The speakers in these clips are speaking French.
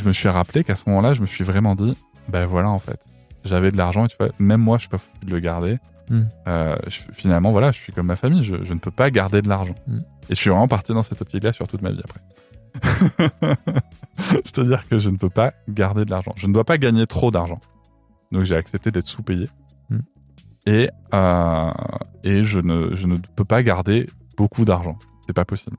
Je me suis rappelé qu'à ce moment-là, je me suis vraiment dit, ben voilà en fait, j'avais de l'argent et tu vois, même moi, je suis pas foutu de le garder. Mm. Euh, je- finalement, voilà, je suis comme ma famille, je, je ne peux pas garder de l'argent. Mm. Et je suis vraiment parti dans cette optique-là sur toute ma vie après. C'est-à-dire que je ne peux pas garder de l'argent. Je ne dois pas gagner trop d'argent. Donc j'ai accepté d'être sous-payé. Mm. Et, euh, et je, ne, je ne peux pas garder beaucoup d'argent. C'est pas possible.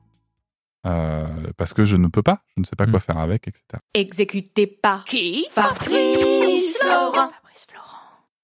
Euh, parce que je ne peux pas. Je ne sais pas quoi Mm. faire avec, etc. Exécuté par qui Fabrice Florent. Fabrice Florent.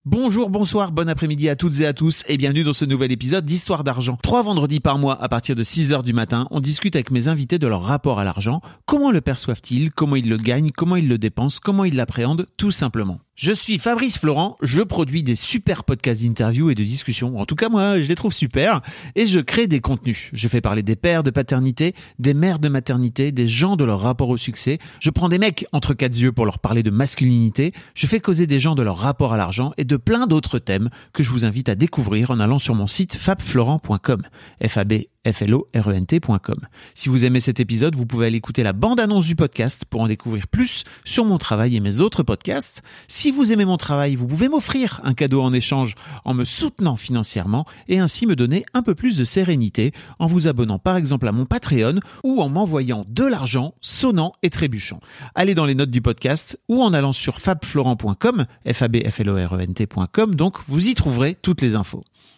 Bonjour, bonsoir, bon après-midi à toutes et à tous et bienvenue dans ce nouvel épisode d'Histoire d'argent. Trois vendredis par mois à partir de 6h du matin, on discute avec mes invités de leur rapport à l'argent, comment le perçoivent-ils, comment ils le gagnent, comment ils le dépensent, comment ils l'appréhendent, tout simplement. Je suis Fabrice Florent, je produis des super podcasts d'interviews et de discussions, en tout cas moi je les trouve super, et je crée des contenus. Je fais parler des pères de paternité, des mères de maternité, des gens de leur rapport au succès, je prends des mecs entre quatre yeux pour leur parler de masculinité, je fais causer des gens de leur rapport à l'argent et de plein d'autres thèmes que je vous invite à découvrir en allant sur mon site fabflorent.com. f a b f l o r e n t.com. Si vous aimez cet épisode, vous pouvez aller écouter la bande-annonce du podcast pour en découvrir plus sur mon travail et mes autres podcasts. Si vous aimez mon travail, vous pouvez m'offrir un cadeau en échange en me soutenant financièrement et ainsi me donner un peu plus de sérénité en vous abonnant par exemple à mon Patreon ou en m'envoyant de l'argent sonnant et trébuchant. Allez dans les notes du podcast ou en allant sur fabflorent.com, f e donc vous y trouverez toutes les infos.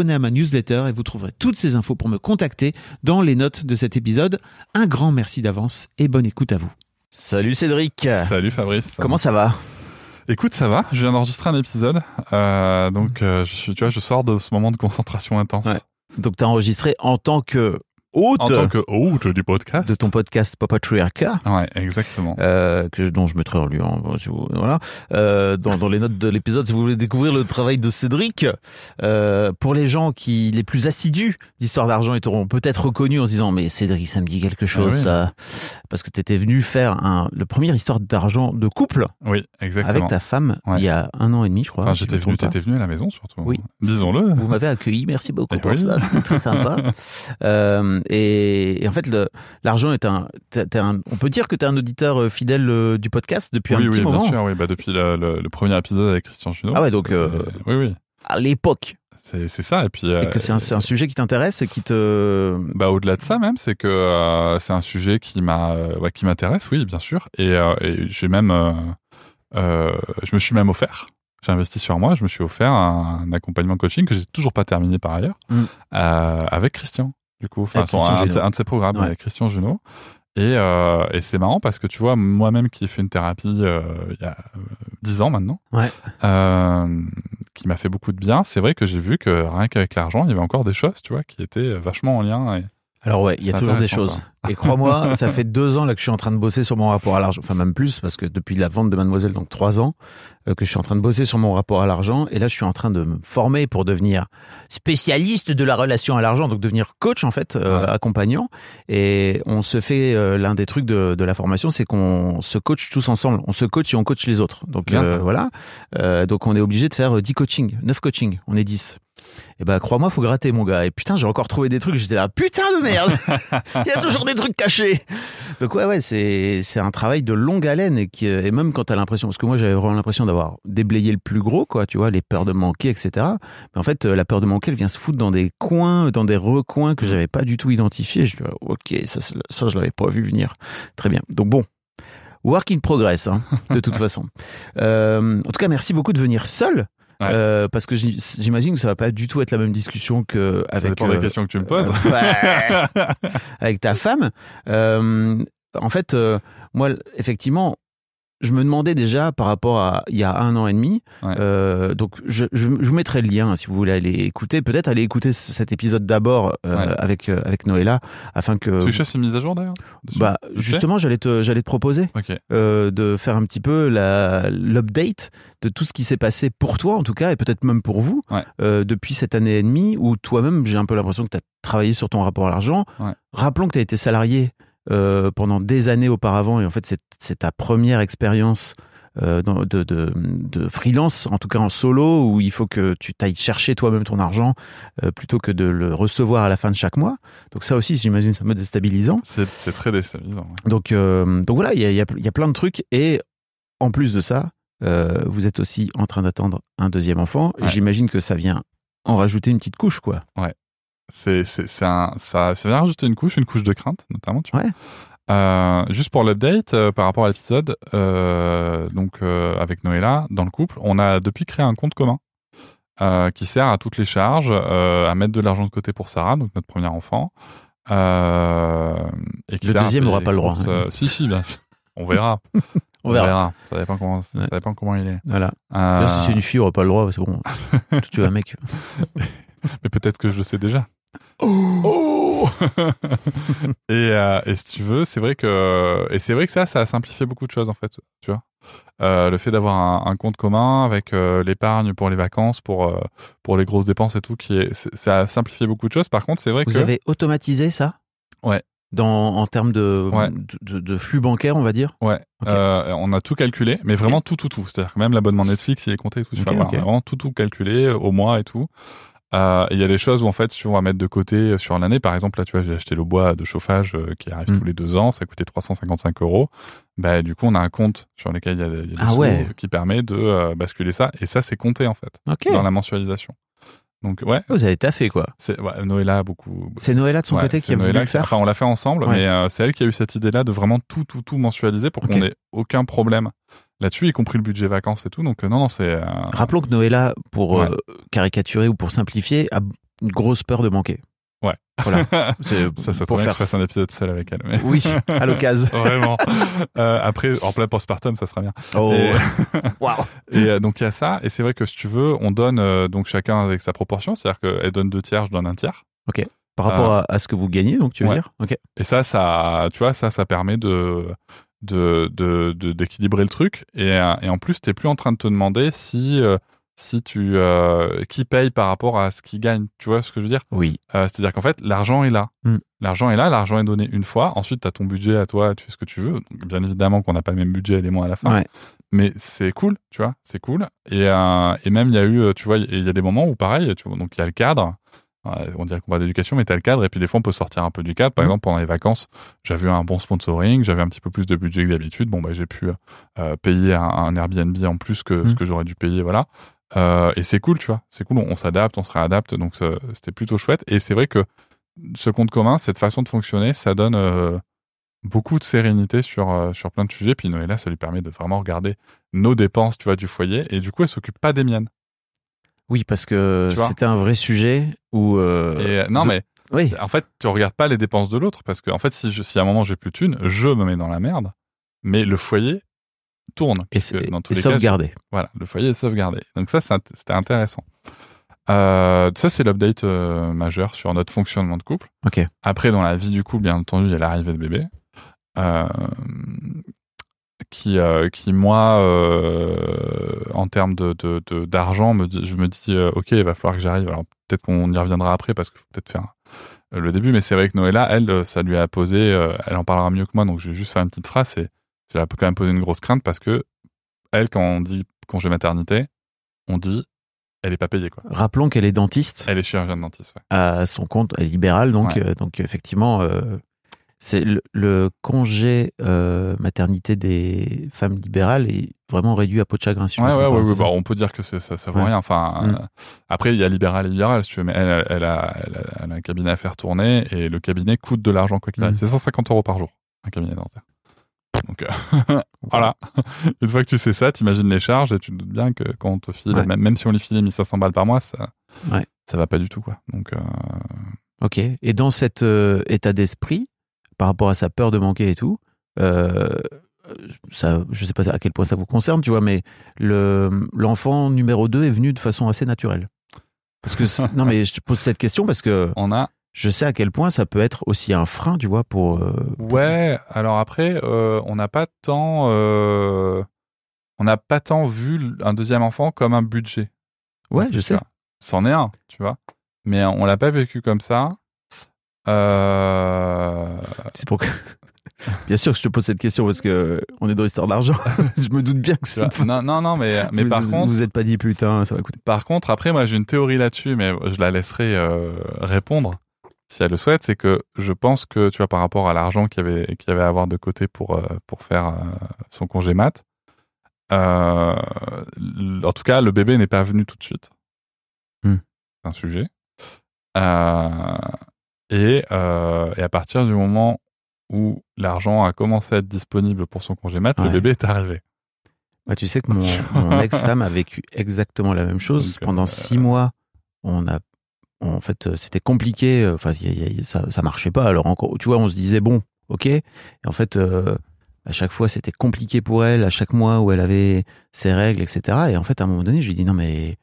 à ma newsletter et vous trouverez toutes ces infos pour me contacter dans les notes de cet épisode. Un grand merci d'avance et bonne écoute à vous. Salut Cédric. Salut Fabrice. Comment ça va? Écoute, ça va. Je viens d'enregistrer un épisode, euh, donc euh, je suis, tu vois, je sors de ce moment de concentration intense. Ouais. Donc t'as enregistré en tant que hôte En tant que hôte du podcast. de ton podcast Papatriarca. Ouais, exactement. euh, que, dont je mettrai en lien, vous- voilà, euh, dans, dans les notes de l'épisode, si vous voulez découvrir le travail de Cédric. Euh, pour les gens qui les plus assidus d'Histoire d'argent, ils t'auront peut-être reconnu en se disant mais Cédric, ça me dit quelque chose, Ah oui. ça. parce que tu étais venu faire un, le premier Histoire d'argent de couple Oui, exactement. avec ta femme Ouais. il y a un an et demi, je crois. Enfin, j'étais venu, t'étais venu à la maison surtout. Oui. Disons-le. Vous m'avez accueilli, merci beaucoup pour oui. ça, c'était très sympa. Et, et en fait, l'argent est un, on peut dire que tu es un auditeur euh, fidèle euh, du podcast depuis oui, un petit oui, moment. bien sûr. Oui, bah depuis le, le- le premier épisode avec Christian Junot. Ah ouais, donc, euh, Oui, oui. À l'époque, C'est ça. Et puis. et que c'est un, sujet qui t'intéresse et qui te. Bah au-delà de ça même, c'est que euh, c'est un sujet qui ouais, m'intéresse, oui, bien sûr. Et, et j'ai même, je me suis même offert. J'ai investi sur moi. Je me suis offert un, accompagnement coaching que j'ai toujours pas terminé par ailleurs, Mm. euh, avec Christian. Du coup, enfin, un, de ses- Junot. un de ses programmes Ouais. avec Christian Junot. Et, euh, et c'est marrant parce que tu vois, moi-même qui ai fait une thérapie euh, il y a euh, 10 ans maintenant, Ouais. euh, qui m'a fait beaucoup de bien, c'est vrai que j'ai vu que rien qu'avec l'argent, il y avait encore des choses, tu vois, qui étaient vachement en lien. Et... Alors ouais, il y a toujours des choses. Et crois-moi, ça fait deux ans là que je suis en train de bosser sur mon rapport à l'argent. Enfin même plus parce que depuis la vente de Mademoiselle, donc trois ans, euh, que je suis en train de bosser sur mon rapport à l'argent. Et là, je suis en train de me former pour devenir spécialiste de la relation à l'argent, donc devenir coach en fait, euh, Ouais. accompagnant. Et on se fait euh, l'un des trucs de, de la formation, c'est qu'on se coach tous ensemble. On se coach et on coach les autres. Donc voilà. Donc on est obligé de faire euh, 10 coachings, 9 coachings. On est 10. Et bah crois-moi, faut gratter mon gars. Et putain, j'ai encore trouvé des trucs. J'étais là, putain de merde. Il y a toujours des trucs cachés. Donc ouais, ouais, c'est c'est un travail de longue haleine et qui et même quand t'as l'impression, parce que moi j'avais vraiment l'impression d'avoir déblayé le plus gros, quoi. Tu vois, les peurs de manquer, etc. Mais en fait, euh, la peur de manquer, elle vient se foutre dans des coins, dans des recoins que j'avais pas du tout identifiés. Je dis, ok, ça, ça je l'avais pas vu venir. Très bien. Donc bon, work in progress, hein, de toute façon. Euh, en tout cas, merci beaucoup de venir seul. Ouais. Euh, parce que j'im- j'imagine que ça va pas du tout être la même discussion que Ça avec dépend des euh, questions que tu me poses. ouais, avec ta femme. Euh, en fait, euh, moi, effectivement, je me demandais déjà par rapport à il y a un an et demi. Ouais. euh, donc, je, je, je vous mettrai le lien hein, si vous voulez aller écouter. Peut-être aller écouter ce- cet épisode d'abord euh, Ouais. avec euh, avec Noëlla, afin que tu fais une mise à jour d'ailleurs bah justement, j'allais te j'allais te proposer euh, de faire un petit peu la- l'update de tout ce qui s'est passé pour toi en tout cas et peut-être même pour vous Ouais. depuis cette année et demie où toi-même j'ai un peu l'impression que tu as travaillé sur ton rapport à l'argent. Rappelons que tu as été salarié euh, pendant des années auparavant et en fait c'est c'est ta première expérience euh, de, de, de freelance, en tout cas en solo, où il faut que tu t'ailles chercher toi-même ton argent euh, plutôt que de le recevoir à la fin de chaque mois. Donc ça aussi, j'imagine, ça me déstabilisant. C'est c'est très déstabilisant. ouais. Donc, euh, donc voilà, il y a, y a- y a plein de trucs. Et en plus de ça, vous êtes aussi en train d'attendre un deuxième enfant. Et Ouais. J'imagine que ça vient en rajouter une petite couche, quoi. C'est c'est c'est un ça ça vient rajouter une couche, une couche de crainte notamment. Tu vois. Ouais. Euh, juste pour l'update euh, par rapport à l'épisode, euh, donc avec Noëlla dans le couple, on a depuis créé un compte commun qui sert à toutes les charges, à mettre de l'argent de côté pour Sarah, donc notre premier enfant. Et qui Le deuxième n'aura pas le droit, hein. si si, sûr. on verra. On verra. Ça dépend comment ça dépend comment il est. Voilà. Là, si c'est une fille, on n'aura pas le droit. C'est bon. tu veux un mec. Mais peut-être que je le sais déjà. Oh et, euh, et si tu veux, c'est vrai que et c'est vrai que ça, ça a simplifié beaucoup de choses en fait. Tu vois, Euh, le fait d'avoir un, un compte commun avec euh, l'épargne pour les vacances, pour pour les grosses dépenses et tout, qui est ça a simplifié beaucoup de choses. Par contre, c'est vrai Vous que avez automatisé ça? Ouais. Dans, en termes de, Ouais. de, flux bancaire, on va dire? Ouais, euh, on a tout calculé, mais vraiment tout tout tout. C'est-à-dire que même l'abonnement Netflix, il est compté et tout. tu Ok, vas voir. ok. On a vraiment tout tout calculé au mois et tout. Euh, il y a des choses où en fait, si on va mettre de côté euh, sur l'année, par exemple, là, tu vois, j'ai acheté le bois de chauffage euh, qui arrive Mm. tous les deux ans, ça coûtait 355 euros. Bah, du coup, on a un compte sur lequel il y a, il y a des Ah ouais. qui permet de euh, basculer ça. Et ça, c'est compté en fait dans la mensualisation. Donc ouais, Vous avez taffé, quoi. c'est ouais, Noëlla beaucoup. C'est Noëlla de son Ouais, côté qui a voulu le faire Enfin, on l'a fait ensemble, Ouais. mais euh, c'est elle qui a eu cette idée-là de vraiment tout, tout, tout mensualiser pour qu'on ait aucun problème là-dessus, y compris le budget vacances et tout. Donc euh, non, non, c'est. euh, Rappelons que Noëlla, pour Ouais. euh, caricaturer ou pour simplifier, a une grosse peur de manquer. Ouais. Voilà. Ça, ça pour tombe bien que faire je fasse un épisode seul avec elle. Mais... Oui, à l'occasion. Vraiment. Euh, après, en plein postpartum, ça sera bien. Oh, Et, waouh. et, euh, donc il y a ça. Et c'est vrai que si tu veux, on donne euh, donc chacun avec sa proportion, c'est-à-dire qu'elle donne deux tiers, je donne un tiers. Par rapport à, à ce que vous gagnez, donc tu veux Ouais. dire? Ok. Et ça, ça, tu vois, ça, ça permet de de d'équilibrer le truc. Et, euh, et en plus, t'es plus en train de te demander si euh, si tu euh, qui paye par rapport à ce qui gagne. Tu vois ce que je veux dire? Oui. Euh, C'est-à-dire qu'en fait, l'argent est là. Mm. L'argent est là, l'argent est donné une fois. Ensuite, tu as ton budget à toi, tu fais ce que tu veux. Donc, bien évidemment qu'on n'a pas le même budget les mois à la fin. Ouais. Mais c'est cool, tu vois, c'est cool. Et, euh, et même, il y a eu, tu vois, il y a des moments où pareil, tu vois, donc il y a le cadre. On dirait qu'on parle d'éducation, mais t'as le cadre, et puis des fois on peut sortir un peu du cadre. Par Mhm. exemple, pendant les vacances, j'avais eu un bon sponsoring, j'avais un petit peu plus de budget que d'habitude. Bon, bah, j'ai pu euh, payer un, un Airbnb en plus que ce Mhm. que j'aurais dû payer, voilà. Euh, et c'est cool, tu vois, c'est cool. On, on s'adapte, on se réadapte, donc c'était plutôt chouette. Et c'est vrai que ce compte commun, cette façon de fonctionner, ça donne euh, beaucoup de sérénité sur sur plein de sujets. Puis Noëlla, ça lui permet de vraiment regarder nos dépenses, tu vois, du foyer. Et du coup, elle s'occupe pas des miennes. Oui, parce que c'était un vrai sujet où. euh, Et euh, non, de- mais Oui. en fait, tu regardes pas les dépenses de l'autre parce que en fait, si, je, si à un moment j'ai plus de thunes, je me mets dans la merde. Mais le foyer tourne. Et, c'est- dans tous et les cas, sauvegardé. Voilà, le foyer est sauvegardé. Donc ça, c'était intéressant. Euh, ça, c'est l'update euh, majeur sur notre fonctionnement de couple. Après, dans la vie du couple, bien entendu, il y a l'arrivée de bébé. Euh, qui, euh, qui moi, euh, en termes de, d'argent, me dit, je me dis, euh, ok, il va falloir que j'arrive. Alors peut-être qu'on y reviendra après parce qu'il faut peut-être faire le début, mais c'est vrai que Noëlla, elle, ça lui a posé, elle en parlera mieux que moi, donc je vais juste faire une petite phrase. C'est, ça lui a quand même posé une grosse crainte parce que elle, quand on dit congé maternité, on dit elle est pas payée quoi. Rappelons qu'elle est dentiste Elle est chirurgienne dentiste. Ouais. à son compte, elle est libérale, donc, Ouais. euh, donc effectivement, euh, c'est le, le congé euh, maternité des femmes libérales est vraiment réduit à peau de chagrin. si Ouais, ouais, ouais, bah, on peut dire que ça, ça vaut Ouais. rien. Enfin, Mm. euh, après, il y a libéral et libéral, si tu veux, mais elle, elle, a, elle, a, elle a un cabinet à faire tourner et le cabinet coûte de l'argent quoi qu'il arrive. Mm. C'est 150 euros par jour, un cabinet dentaire. Donc, euh, voilà. Une fois que tu sais ça, t'imagines les charges et tu te doutes bien que quand on te file, Ouais. même, même si on lui filait 1500 balles par mois, ça, Ouais. ça va pas du tout, quoi. Donc, euh, Ok. Et dans cet euh, état d'esprit, par rapport à sa peur de manquer et tout, euh, ça, je sais pas à quel point ça vous concerne, tu vois, mais le l'enfant numéro 2 est venu de façon assez naturelle. Parce que non, mais je te pose cette question parce que on a, je sais à quel point ça peut être aussi un frein, tu vois, pour. euh, Ouais, alors après, euh, on n'a pas tant, euh, on n'a pas tant vu un deuxième enfant comme un budget. Ouais, je sais. C'en est un, tu vois. Mais on l'a pas vécu comme ça. Euh... C'est pour que. Bien sûr que je te pose cette question parce que on est dans l'histoire d'argent. je me doute bien que c'est. pas- Non, non, non, mais, mais vous, par vous contre, vous êtes pas dit putain, ça va coûter. par contre, après, moi, j'ai une théorie là-dessus, mais je la laisserai euh, répondre si elle le souhaite. C'est que je pense que, tu vois, par rapport à l'argent qu'il y avait, qu'il y avait à avoir de côté pour, euh, pour faire euh, son congé mat, euh, en tout cas, le bébé n'est pas venu tout de suite. Hmm. C'est un sujet. Euh, et, euh, et à partir du moment où l'argent a commencé à être disponible pour son congé mat, le bébé est arrivé. Bah, tu sais que mon, ex-femme a vécu exactement la même chose. Donc, euh, Pendant six mois, on a, en fait, euh, c'était compliqué. Enfin, il y a- il y a- ça, ça marchait pas. Alors encore, tu vois, on se disait bon, ok. Et en fait, euh, à chaque fois, c'était compliqué pour elle. À chaque mois où elle avait ses règles, etc. Et en fait, à un moment donné, je lui ai dit non mais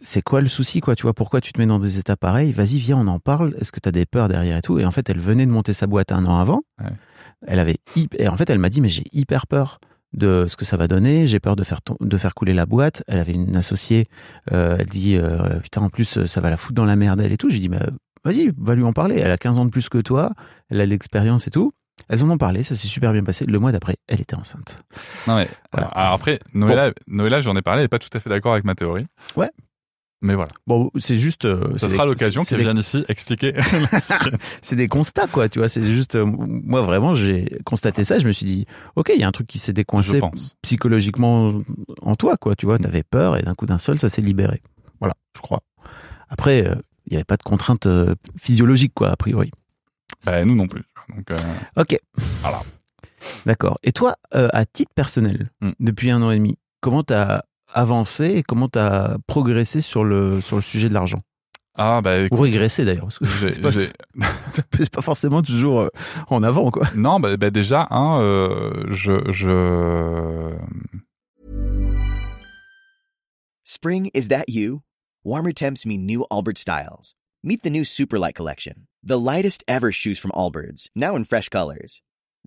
c'est quoi le souci, quoi Tu vois, pourquoi tu te mets dans des états pareils? Vas-y, viens, on en parle. Est-ce que tu as des peurs derrière et tout? Et en fait, elle venait de monter sa boîte un an avant. Ouais. Elle avait et en fait, elle m'a dit mais j'ai hyper peur de ce que ça va donner. J'ai peur de faire ton- de faire couler la boîte. Elle avait une associée. euh, elle dit euh, putain en plus ça va la foutre dans la merde elle et tout. J'ai dit mais vas-y va lui en parler. Elle a 15 ans de plus que toi. Elle a l'expérience et tout. Elles en ont parlé. Ça s'est super bien passé. Le mois d'après, elle était enceinte. Non mais Voilà. alors après Noëlla, Noëlla, j'en ai parlé, elle est pas tout à fait d'accord avec ma théorie. Ouais. Mais voilà, Bon c'est juste. euh, ça sera l'occasion qu'elle vienne ici expliquer. c'est des constats quoi tu vois c'est juste euh, moi vraiment j'ai constaté ça je me suis dit ok il y a un truc qui s'est décoincé psychologiquement en toi quoi tu vois t'avais peur et d'un coup d'un seul ça s'est libéré voilà je crois après euh, il n'y avait pas de contrainte euh, physiologique quoi a priori Bah, nous non plus. Donc euh, ok Voilà. d'accord et toi euh, à titre personnel Hmm. depuis un an et demi comment t'as avancé et comment t'as progressé sur le sur le sujet de l'argent? Ah bah ou écoute, régressé d'ailleurs parce que j'ai- c'est pas, pas forcément toujours euh, en avant quoi non bah, bah, déjà un euh, je je Spring, is that you? Warmer temps mean new Allbirds styles. Meet the new Superlight collection, the lightest ever shoes from Allbirds, now in fresh colors.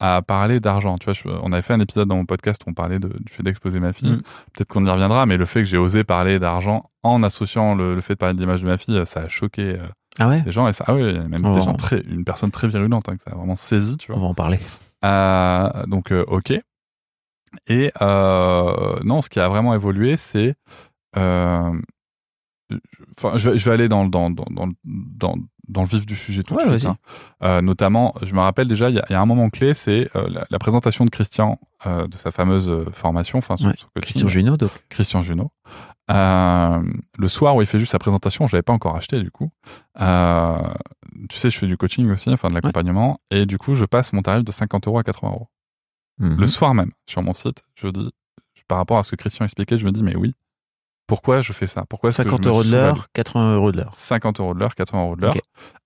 à parler d'argent. Tu vois, je- on avait fait un épisode dans mon podcast où on parlait de- du fait d'exposer ma fille. Mm. Peut-être qu'on y reviendra, mais le fait que j'ai osé parler d'argent en associant le, le fait de parler de l'image de ma fille, ça a choqué euh, ah ouais? les gens. Et ça, ah oui, il y a même Oh. des gens très, une personne très virulente hein, que ça a vraiment saisi, tu on vois. va en parler Euh, donc, euh, ok. Et euh, non, ce qui a vraiment évolué, c'est. Enfin, je, vais- je vais aller dans, dans, dans, dans, dans, le vif du sujet tout Ouais, de suite. hein. Euh, notamment, je me rappelle déjà, il y a, il y a un moment clé, c'est euh, la, la présentation de Christian euh, de sa fameuse euh, formation, enfin son, Ouais. Christian Junot donc Christian Junot. Euh, le soir où il fait juste sa présentation, je l'avais pas encore acheté du coup. Euh, tu sais, je fais du coaching aussi, enfin de l'accompagnement, et du coup, je passe mon tarif de 50 euros à 80 euros. Mhm. Le soir même, sur mon site, je dis, par rapport à ce que Christian expliquait, je me dis, mais oui, pourquoi je fais ça? Pourquoi est-ce que je 50 me euros de l'heure, 80 euros de l'heure. 50 euros de l'heure, 80 euros de l'heure,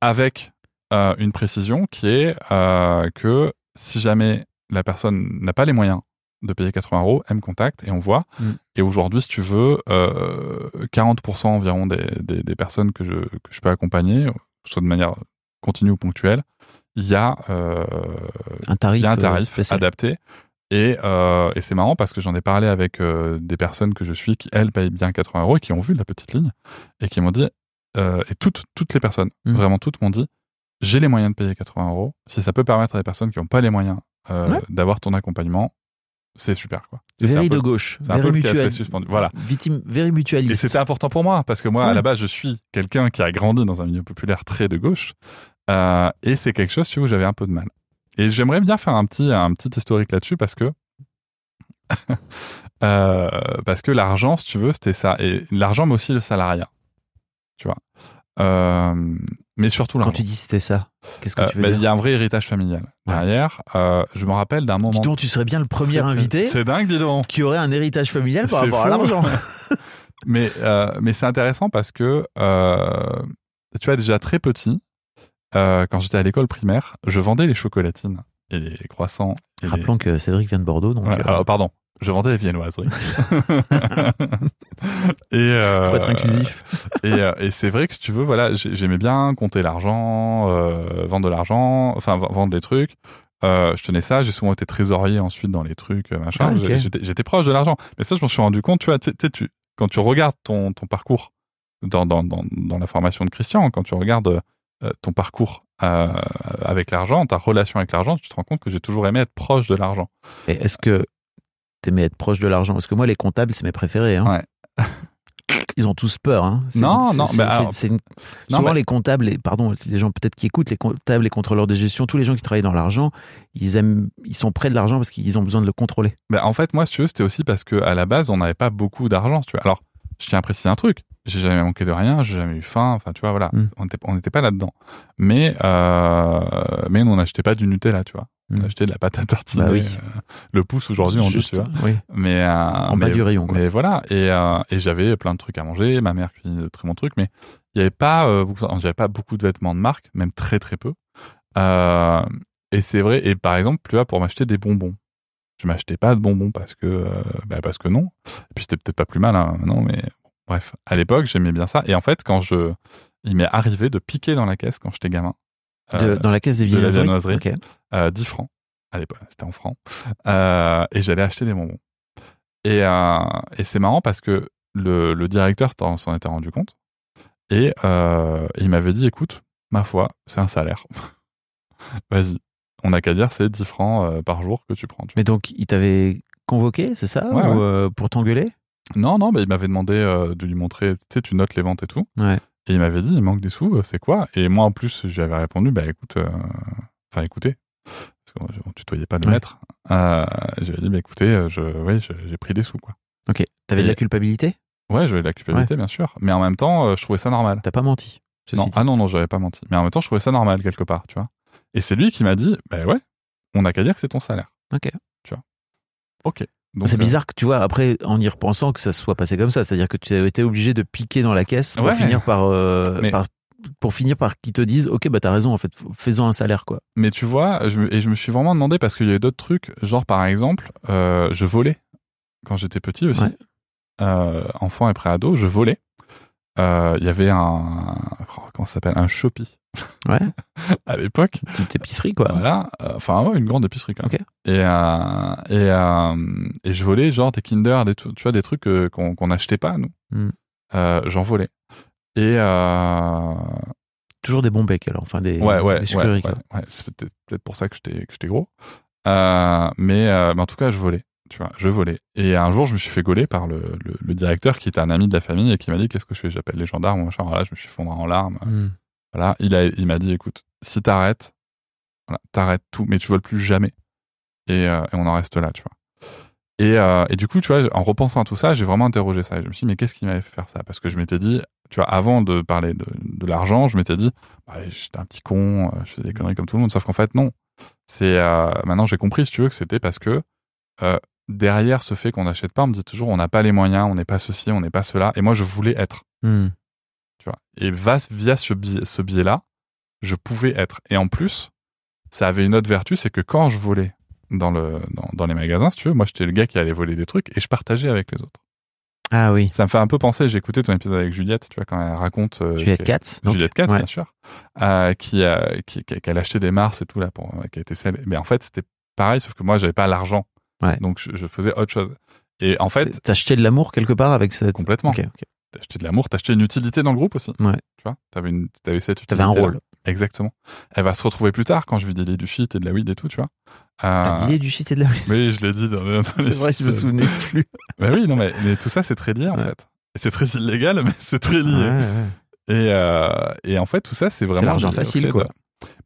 avec euh, une précision qui est euh, que si jamais la personne n'a pas les moyens de payer 80 euros, elle me contacte et on voit. Mm. Et aujourd'hui, si tu veux, euh, 40% environ des, des, des personnes que je, que je peux accompagner, soit de manière continue ou ponctuelle, il y a, euh, Un tarif, y a un euh, tarif adapté. Et, euh, et c'est marrant parce que j'en ai parlé avec euh, des personnes que je suis qui, elles, payent bien 80 euros et qui ont vu la petite ligne et qui m'ont dit, euh, et toutes, toutes les personnes, Mm. vraiment toutes m'ont dit, j'ai les moyens de payer 80 euros. Si ça peut permettre à des personnes qui n'ont pas les moyens euh, Ouais. d'avoir ton accompagnement, c'est super. quoi. Peu- de gauche. c'est un peu le mutuel. suspendu. Voilà. Victime, very mutualiste. Et c'était important pour moi parce que moi, à la base, je suis quelqu'un qui a grandi dans un milieu populaire très de gauche. Euh, et c'est quelque chose tu vois, où j'avais un peu de mal. Et j'aimerais bien faire un petit, un petit historique là-dessus parce que. euh, parce que l'argent, si tu veux, c'était ça. Et l'argent, mais aussi le salariat. Tu vois. Euh, mais surtout Quand l'argent. tu dis c'était ça, qu'est-ce que Euh, tu veux bah, Il dire y a un vrai héritage familial derrière. Euh, je me rappelle d'un moment. Dis donc, tu serais bien le premier invité C'est dingue, dis donc. qui aurait un héritage familial par rapport à l'argent. Mais, mais c'est intéressant parce que, tu vois, déjà très petit, euh, quand j'étais à l'école primaire, je vendais les chocolatines et les croissants. Et les- Rappelons que Cédric vient de Bordeaux, donc Ouais, euh, alors, pardon, je vendais les viennoiseries. et, euh, pour être inclusif. Et, euh, et c'est vrai que si tu veux, voilà, j'ai- j'aimais bien compter l'argent, euh, vendre de l'argent, enfin vendre des trucs. Euh, je tenais ça, j'ai souvent été trésorier ensuite dans les trucs, euh, machin. Ah, J'étais proche de l'argent. Mais ça, je m'en suis rendu compte, tu vois, tu, quand tu regardes ton, ton parcours dans, dans, dans, dans la formation de Christian, quand tu regardes ton parcours euh, avec l'argent, ta relation avec l'argent, tu te rends compte que j'ai toujours aimé être proche de l'argent. Et est-ce que t'aimais être proche de l'argent? Parce que moi, les comptables, c'est mes préférés. hein. Ouais. Ils ont tous peur. Hein. Non, non, c'est- alors- une- Non, Souvent, les comptables, et, pardon, les gens peut-être qui écoutent, les comptables, les contrôleurs de gestion, tous les gens qui travaillent dans l'argent, ils aiment, ils sont près de l'argent parce qu'ils ont besoin de le contrôler. Ben, en fait, moi, si tu veux, c'était aussi parce que à la base, on n'avait pas beaucoup d'argent. Alors, je tiens à préciser un truc. J'ai jamais manqué de rien, j'ai jamais eu faim. Enfin, tu vois, voilà, Mm. on n'était on n'était pas là-dedans. Mais, euh, mais on n'achetait pas du Nutella, tu vois. On Mm. achetait de la pâte à tartiner. Bah oui. euh, le pouce aujourd'hui, on dit, tu vois. oui, Mais, euh, en mais, bas du rayon. quoi. mais voilà. Et, euh, et j'avais plein de trucs à manger. Ma mère cuisinait de très bons trucs, mais il y avait pas, euh, j'avais pas beaucoup de vêtements de marque, même très très peu. Euh, et c'est vrai. Et par exemple, tu vois, pour m'acheter des bonbons, je m'achetais pas de bonbons parce que, euh, bah, parce que non. Et puis c'était peut-être pas plus mal, hein, non, mais bref. À l'époque, j'aimais bien ça. Et en fait, quand je, il m'est arrivé de piquer dans la caisse quand j'étais gamin. De- Euh, dans la caisse des de la viennoiseries. viennoiserie. Ok. euh, 10 francs. À l'époque, c'était en francs. Euh, et j'allais acheter des bonbons. Et, euh, et c'est marrant parce que le, le directeur s'en était rendu compte. Et il m'avait dit, écoute, ma foi, c'est un salaire. Vas-y. On n'a qu'à dire, c'est 10 francs par jour que tu prends. tu Mais donc, il t'avait convoqué, c'est ça? Ouais, ou, ouais. Pour t'engueuler? Non, non, mais il m'avait demandé euh, de lui montrer, tu sais, tu notes les ventes et tout. Ouais. Et il m'avait dit, il manque des sous, euh, c'est quoi? Et moi, en plus, j'avais répondu, bah écoute, euh, enfin écoutez, parce qu'on tutoyait pas le Ouais. maître. J'avais dit, bah écoutez, je, oui, j'ai pris des sous, quoi. Ok. T'avais de la culpabilité? Ouais, j'avais de la culpabilité, bien sûr. Mais en même temps, je trouvais ça normal. T'as pas menti Non, ah non, non, j'avais pas menti. Mais en même temps, je trouvais ça normal, quelque part, tu vois. Et c'est lui qui m'a dit, bah ouais, on n'a qu'à dire que c'est ton salaire. Ok. Tu vois. Ok. C'est euh, bizarre que tu vois, après, en y repensant, que ça se soit passé comme ça. C'est-à-dire que tu as été obligé de piquer dans la caisse pour Ouais. finir par, euh, Mais- par- pour finir par qu'ils te disent, ok, bah t'as raison, en fait, faisons un salaire, quoi. Mais tu vois, je me- et je me suis vraiment demandé parce qu'il y avait d'autres trucs, genre par exemple, euh, je volais quand j'étais petit aussi, Ouais. Euh, enfant et pré-ado, je volais. Euh, Il y avait un, oh, comment ça s'appelle, un Shopee Ouais. à l'époque. Une petite épicerie, quoi. Voilà, Euh, enfin ouais, une grande épicerie quand même. Et euh, et et je volais genre des Kinder, des tu vois des trucs qu'on qu'on n'achetait pas nous. Hmm. J'en volais. Et Toujours des bons becs, alors. Enfin, des, ouais, ouais, des sucreries, ouais, ouais, ouais. C'est peut-être peut-être pour ça que j'étais que j'étais gros. Euh, mais, euh, mais en tout cas, je volais. Tu vois, je volais. Et un jour, je me suis fait gauler par le, le, le directeur qui était un ami de la famille et qui m'a dit qu'est-ce que je fais? J'appelle les gendarmes. Machin. Voilà, je me suis fondre en larmes. Hmm. Voilà, il a, il m'a dit écoute, si t'arrêtes, voilà, t'arrêtes tout, mais tu voles plus jamais. Et, euh, et on en reste là, tu vois. Et, euh, et du coup, tu vois, en repensant à tout ça, j'ai vraiment interrogé ça. Et je me suis dit, mais qu'est-ce qui m'avait fait faire ça? Parce que je m'étais dit, tu vois, avant de parler de, de l'argent, je m'étais dit, bah, j'étais un petit con, euh, je fais des conneries comme tout le monde. Sauf qu'en fait, non. C'est euh, maintenant j'ai compris, si tu veux, que c'était parce que euh, derrière ce fait qu'on n'achète pas, on me dit toujours, on n'a pas les moyens, on n'est pas ceci, on n'est pas cela. Et moi, je voulais être Hmm. tu vois. Et via ce biais, ce biais-là, je pouvais être. Et en plus, ça avait une autre vertu, c'est que quand je volais dans, le, dans, dans les magasins, si tu veux. Moi, j'étais le gars qui allait voler des trucs et je partageais avec les autres. Ah oui. Ça me fait un peu penser, j'ai écouté ton épisode avec Juliette, tu vois, quand elle raconte. euh, Juliette Katz. Juliette Katz, Ouais. bien sûr, euh, qui, a qui, qui, qui a acheté des Mars et tout là, pour, euh, qui a été celle. Mais en fait, c'était pareil, sauf que moi, j'avais pas l'argent, Ouais. donc je, je faisais autre chose. Et en fait, C'est- acheté de l'amour quelque part avec cette. complètement. Ok, ok. T'as acheté de l'amour, acheté une utilité dans le groupe aussi. Ouais. Tu vois, t'avais une, t'avais cette utilité. T'avais un rôle. Exactement. Elle va se retrouver plus tard quand je lui dis du shit et de la weed et tout, tu vois. Euh, T'as dit du shit et de la Oui, je l'ai dit dans, dans C'est vrai, je me souvenais plus. Mais oui, non, mais, mais tout ça, c'est très lié, en Ouais. fait. C'est très illégal, mais c'est très lié. Ouais. Et, euh, et en fait, tout ça, c'est vraiment. l'argent lié au facile, quoi.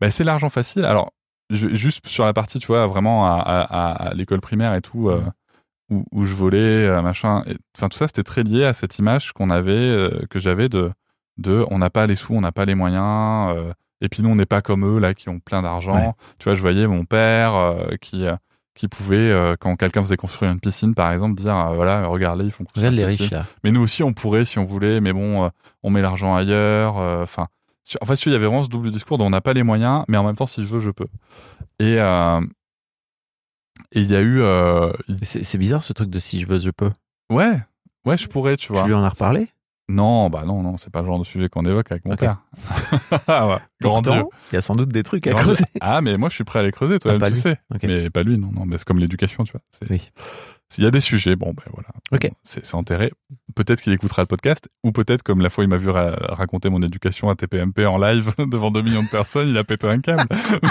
Ben, c'est l'argent facile. Alors, juste sur la partie, tu vois, vraiment à, à- à- à l'école primaire et tout, euh, où, où je volais, euh, machin. Enfin, tout ça, c'était très lié à cette image qu'on avait, euh, que j'avais de, de on n'a pas les sous, on n'a pas les moyens. euh, et puis nous, on n'est pas comme eux, là, qui ont plein d'argent. Ouais. Tu vois, je voyais mon père qui. qui pouvait, quand quelqu'un faisait construire une piscine, par exemple, dire, voilà, regardez, ils font construire Regarde les une piscine. riches là. Mais nous aussi, on pourrait si on voulait, mais bon, on met l'argent ailleurs. Enfin, en fait, il y avait vraiment ce double discours dont on n'a pas les moyens, mais en même temps, si je veux, je peux. Et euh, et il y a eu, euh, C'est bizarre ce truc de si je veux, je peux. ouais, ouais, je pourrais, tu vois. Tu lui en as reparlé? Non, bah non, non, c'est pas le genre de sujet qu'on évoque avec mon Ok. père. Ah ouais. Pourtant, il y a sans doute des trucs à Grand creuser. Dieu. Ah, mais moi, je suis prêt à les creuser, toi, Ah, pas tu lui. sais. Mais pas lui, non, non, mais c'est comme l'éducation, tu vois. Oui. Il y a des sujets, bon, ben voilà. Ok. C'est enterré. Peut-être qu'il écoutera le podcast, ou peut-être, comme la fois il m'a vu ra- raconter mon éducation à TPMP en live devant 2 millions de personnes, il a pété un câble.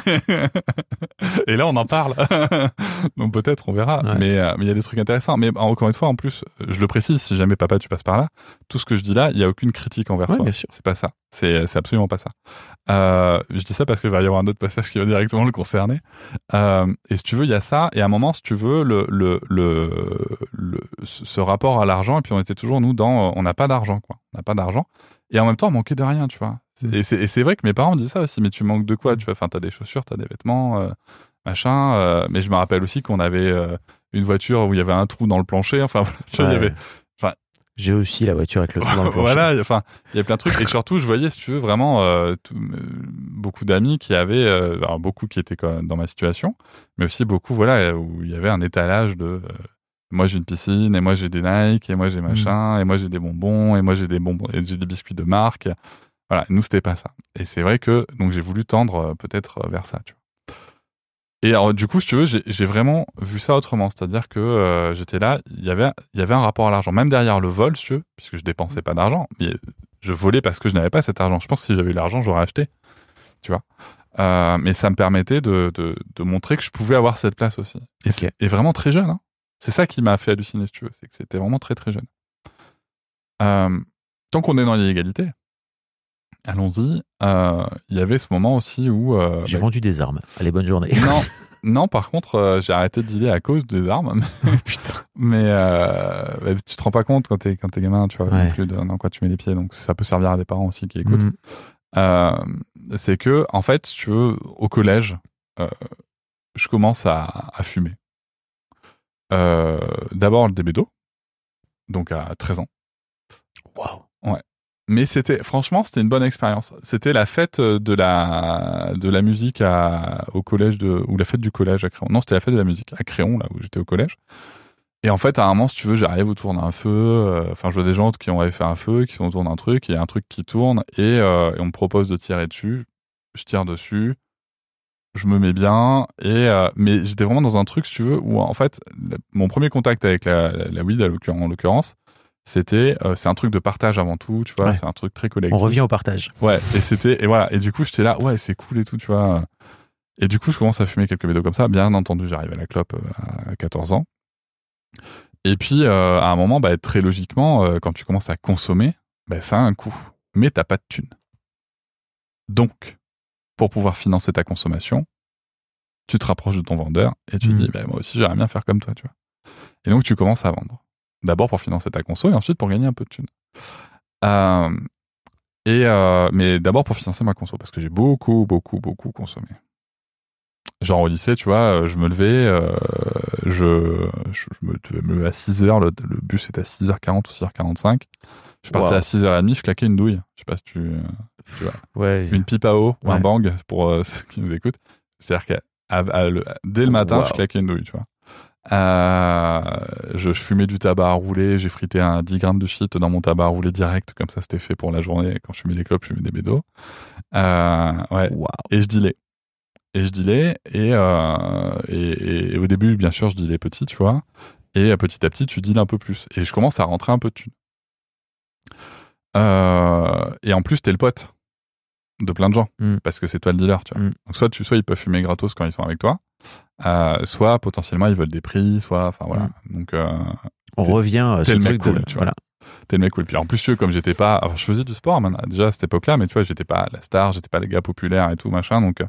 Et là, on en parle. Donc peut-être, on verra. Ouais. Mais euh, mais il y a des trucs intéressants. Mais encore une fois, en plus, je le précise, si jamais papa, tu passes par là, tout ce que je dis là, il y a aucune critique envers Ouais, toi. bien sûr. C'est pas ça. C'est c'est absolument pas ça. Euh, je dis ça parce qu'il va y avoir un autre passage qui va directement le concerner. Euh, et si tu veux, il y a ça. Et à un moment, si tu veux, le, le, le, le- ce rapport à l'argent, et puis on était toujours, nous, dans, euh, on n'a pas d'argent, quoi. On n'a pas d'argent. Et en même temps, on manquait de rien, tu vois. Mm. Et c'est vrai que mes parents me disaient ça aussi, mais tu manques de quoi, tu vois. Enfin, t'as des chaussures, t'as des vêtements, euh, machin. euh, mais je me rappelle aussi qu'on avait euh, une voiture où il y avait un trou dans le plancher. Enfin, voilà, tu vois, il y avait, J'ai aussi la voiture avec le trou dans le voilà, enfin, il y a plein de trucs. Et surtout, je voyais, si tu veux, vraiment euh, tout- euh, beaucoup d'amis qui avaient, euh, alors beaucoup qui étaient dans ma situation, mais aussi beaucoup, voilà, où il y avait un étalage de, moi j'ai une piscine, et moi j'ai des Nike, et moi j'ai machin, et moi j'ai des bonbons, et moi j'ai des bonbons, et j'ai des biscuits de marque. Voilà, nous c'était pas ça. Et c'est vrai que donc j'ai voulu tendre peut-être vers ça, tu vois. Et alors, du coup, si tu veux, j'ai vraiment vu ça autrement. C'est-à-dire que euh, j'étais là, il y avait, il y avait un rapport à l'argent. Même derrière le vol, si tu veux, puisque je dépensais pas d'argent. Mais je volais parce que je n'avais pas cet argent. Je pense que si j'avais eu l'argent, j'aurais acheté. Tu vois. Euh, mais ça me permettait de, de, de montrer que je pouvais avoir cette place aussi. Et, Ok. c'est- et vraiment très jeune. Hein. C'est ça qui m'a fait halluciner, si tu veux. C'est que c'était vraiment très, très jeune. Euh, tant qu'on est dans l'illégalité, allons-y. Euh, Il y avait ce moment aussi où... euh, J'ai bah, vendu des armes. Allez, bonne journée. non, non, par contre, euh, j'ai arrêté de dealer à cause des armes. Putain. Mais euh, bah, tu te rends pas compte quand t'es quand t'es gamin, tu vois, Ouais. non plus de- dans quoi tu mets les pieds. Donc ça peut servir à des parents aussi qui écoutent. Mhm. Euh, c'est que en fait, si tu veux, au collège, euh, je commence à, à fumer. Euh, D'abord le débédo, donc à 13 ans. Waouh. Mais c'était, franchement, c'était une bonne expérience. C'était la fête de la, de la musique à, au collège de, ou la fête du collège à Créon. Non, c'était la fête de la musique à Créon, là où j'étais au collège. Et en fait, à un moment, si tu veux, j'arrive autour d'un feu, euh, enfin, je vois des gens qui ont fait un feu, qui sont autour d'un truc, il y a un truc qui tourne, et, euh, et on me propose de tirer dessus. Je tire dessus. Je me mets bien, et, euh, mais j'étais vraiment dans un truc, si tu veux, où, en fait, mon premier contact avec la, la, weed, en l'occurrence, c'était, euh, c'est un truc de partage avant tout, tu vois, Ouais. c'est un truc très collectif. On revient au partage. Ouais, et c'était et voilà, et du coup j'étais là, ouais, c'est cool et tout, tu vois. Et du coup, je commence à fumer quelques bédos comme ça. Bien entendu, j'arrive à la clope euh, à 14 ans. Et puis euh, à un moment, bah, très logiquement, euh, quand tu commences à consommer, bah, ça a un coût, mais t'as pas de thune. Donc, pour pouvoir financer ta consommation, tu te rapproches de ton vendeur et tu Mhm. dis, bah, moi aussi j'aimerais bien faire comme toi, tu vois. Et donc tu commences à vendre. D'abord pour financer ta conso et ensuite pour gagner un peu de thune. Euh, et euh, mais d'abord pour financer ma conso parce que j'ai beaucoup beaucoup beaucoup consommé. Genre au lycée, tu vois, euh, je me levais, euh, je, me, lever à 6h, le, le bus était à 6h40 ou 6h45. Je partais Wow. à 6h30, je claquais une douille. Je sais pas si tu... Ouais. Une pipe à eau ou un Ouais. bang pour ceux qui nous écoutent. C'est-à-dire qu'à À- à le- dès le matin, Wow. je claquais une douille, tu vois. Euh, je, je fumais du tabac à rouler, j'ai frité un 10 grammes de shit dans mon tabac à rouler direct, comme ça c'était fait pour la journée. Quand je fumais des clopes, je fumais des bédos. Euh, ouais. Waouh. Et je dealais. Et je dealais. Et, euh, et, et- et au début, bien sûr, je dealais petit, tu vois. Et petit à petit, tu deals un peu plus. Et je commence à rentrer un peu de thunes. Et en plus, t'es le pote de plein de gens. Mm. Parce que c'est toi le dealer, tu vois. Mm. Donc soit, tu, soit ils peuvent fumer gratos quand ils sont avec toi. Euh, soit potentiellement ils veulent des prix, soit, enfin voilà. Donc, euh, On revient à t'es ce le mec truc de- cool, tu vois. voilà. T'es le mec cool. Puis en plus, comme j'étais pas, alors je faisais du sport man, déjà à cette époque-là, mais tu vois, j'étais pas la star, j'étais pas le gars populaire et tout machin, donc euh,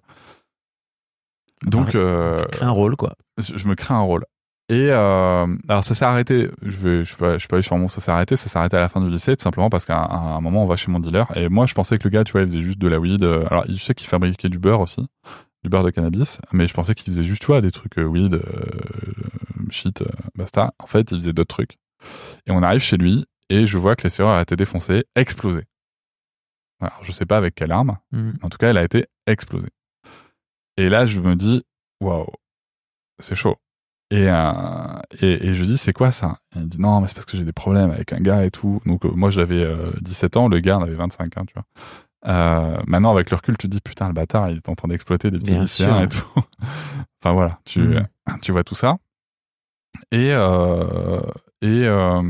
donc euh, Tu crées un rôle, quoi. je, je me crée un rôle. Et euh, alors ça s'est arrêté. Je vais, je je pas allé sur mon, ça s'est arrêté. Ça s'est arrêté à la fin du lycée, tout simplement parce qu'à un, moment on va chez mon dealer et moi je pensais que le gars, tu vois, il faisait juste de la weed. euh, Alors je sais qu'il fabriquait du beurre aussi, du beurre de cannabis, mais je pensais qu'il faisait juste, tu vois, des trucs euh, weed, euh, shit, euh, basta. En fait, il faisait d'autres trucs. Et on arrive chez lui et je vois que la serrure a été défoncée, explosée. Alors je sais pas avec quelle arme, Mm. en tout cas, elle a été explosée. Et là, je me dis, waouh, c'est chaud. Et, euh, et, et je dis, c'est quoi ça? Et Il me dit, non, mais c'est parce que j'ai des problèmes avec un gars et tout. Donc, euh, moi, j'avais euh, 17 ans, le gars en avait 25, hein, tu vois. Euh, maintenant, avec le recul, tu te dis, putain, le bâtard, il est en train d'exploiter des petits Bien lycéens sûr. et tout. enfin, voilà, tu, Mhm. tu vois tout ça. Et, euh, et, euh,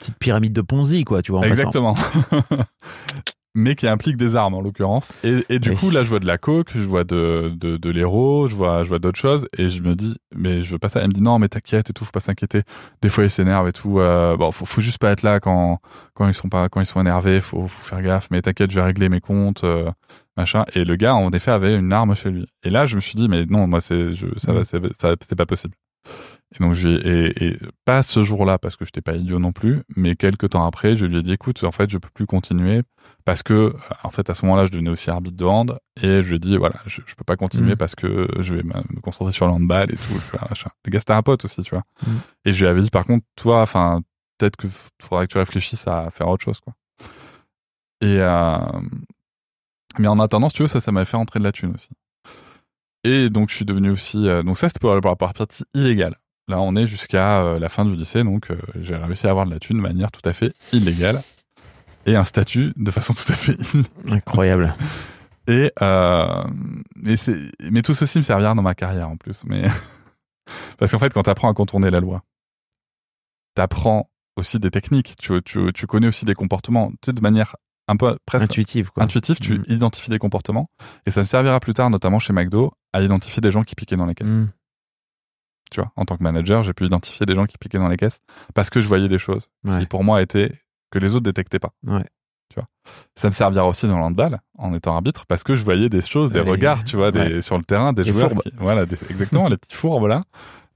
Petite pyramide de Ponzi, quoi, tu vois. en. Exactement. Mais qui implique des armes en l'occurrence. Et, et du Oui. coup, là, je vois de la coke, je vois de, de, de l'héros, je vois, je vois d'autres choses. Et je me dis, mais je veux pas ça. Elle me dit, non, mais t'inquiète et tout, faut pas s'inquiéter. Des fois, ils s'énervent et tout. Euh, bon, faut, faut juste pas être là quand, quand ils sont pas, quand ils sont énervés. Faut, faut faire gaffe. Mais t'inquiète, je vais régler mes comptes, euh, machin. Et le gars, en effet, avait une arme chez lui. Et là, je me suis dit, mais non, moi, c'est, ça va, c'est, ça, c'est pas possible. Et donc, j'ai, et, et pas ce jour-là, parce que j'étais pas idiot non plus, mais quelques temps après, je lui ai dit, écoute, en fait, je peux plus continuer, parce que, en fait, à ce moment-là, je devenais aussi arbitre de hand, et je lui ai dit, voilà, je, je peux pas continuer Mm. parce que je vais me concentrer sur le handball et tout. Le gars, c'était un pote aussi, tu vois. Mm. Et je lui avais dit, par contre, toi, enfin, peut-être que faudrait que tu réfléchisses à faire autre chose, quoi. Et, euh, mais en attendant, si tu veux, ça, ça m'avait fait rentrer de la thune aussi. Et donc, je suis devenu aussi, euh, donc ça, c'était pour la partie illégale. Là, on est jusqu'à euh, la fin du lycée, donc euh, j'ai réussi à avoir de la thune de manière tout à fait illégale et un statut de façon tout à fait illégale. Incroyable. Et euh, mais, tout ceci me servira dans ma carrière en plus. Mais parce qu'en fait, quand tu apprends à contourner la loi, tu apprends aussi des techniques. Tu, tu, tu connais aussi des comportements. Tu sais, de manière un peu presque Intuitive, quoi. intuitive, tu Mm. identifies des comportements. Et ça me servira plus tard, notamment chez McDo, à identifier des gens qui piquaient dans les caisses. Mm. Tu vois, en tant que manager, j'ai pu identifier des gens qui piquaient dans les caisses parce que je voyais des choses Ouais. qui pour moi étaient que les autres détectaient pas. Ouais. Tu vois. Ça me servira aussi dans le handball en étant arbitre parce que je voyais des choses, des Les- regards, tu vois, des, ouais. sur le terrain, des Les joueurs. qui- voilà, des- exactement, les petits fourbes là.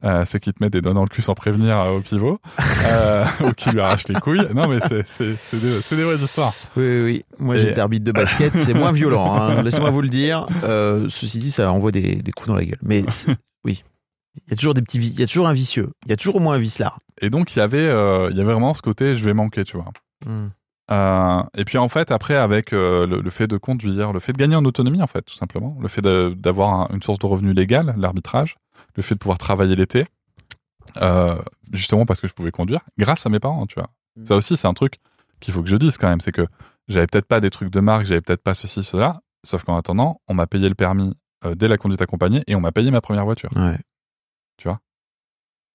Euh, ceux qui te mettent des doigts dans le cul sans prévenir euh, au pivot, euh, ou qui lui arrachent les couilles. Non, mais c'est c'est c'est des, c'est des vraies histoires. Oui, oui, oui. Moi, Et- j'étais arbitre de basket. C'est moins violent. hein. Laissez-moi vous le dire. Ceci dit, ça envoie des, des coups dans la gueule. Mais oui, il y a toujours des petits, il y a toujours un vicieux. Il y a toujours au moins un vicelard. Et donc il y avait euh, il y avait vraiment ce côté je vais manquer, tu vois. Euh, et puis en fait, après, avec euh, le, le fait de conduire, le fait de gagner en autonomie, en fait, tout simplement, le fait d'avoir un- une source de revenus légale, l'arbitrage, le fait de pouvoir travailler l'été, euh, justement parce que je pouvais conduire, grâce à mes parents, tu vois. Mm. Ça aussi, c'est un truc qu'il faut que je dise quand même, c'est que j'avais peut-être pas des trucs de marque, j'avais peut-être pas ceci, cela, sauf qu'en attendant, on m'a payé le permis euh, dès la conduite accompagnée et on m'a payé ma première voiture. Ouais.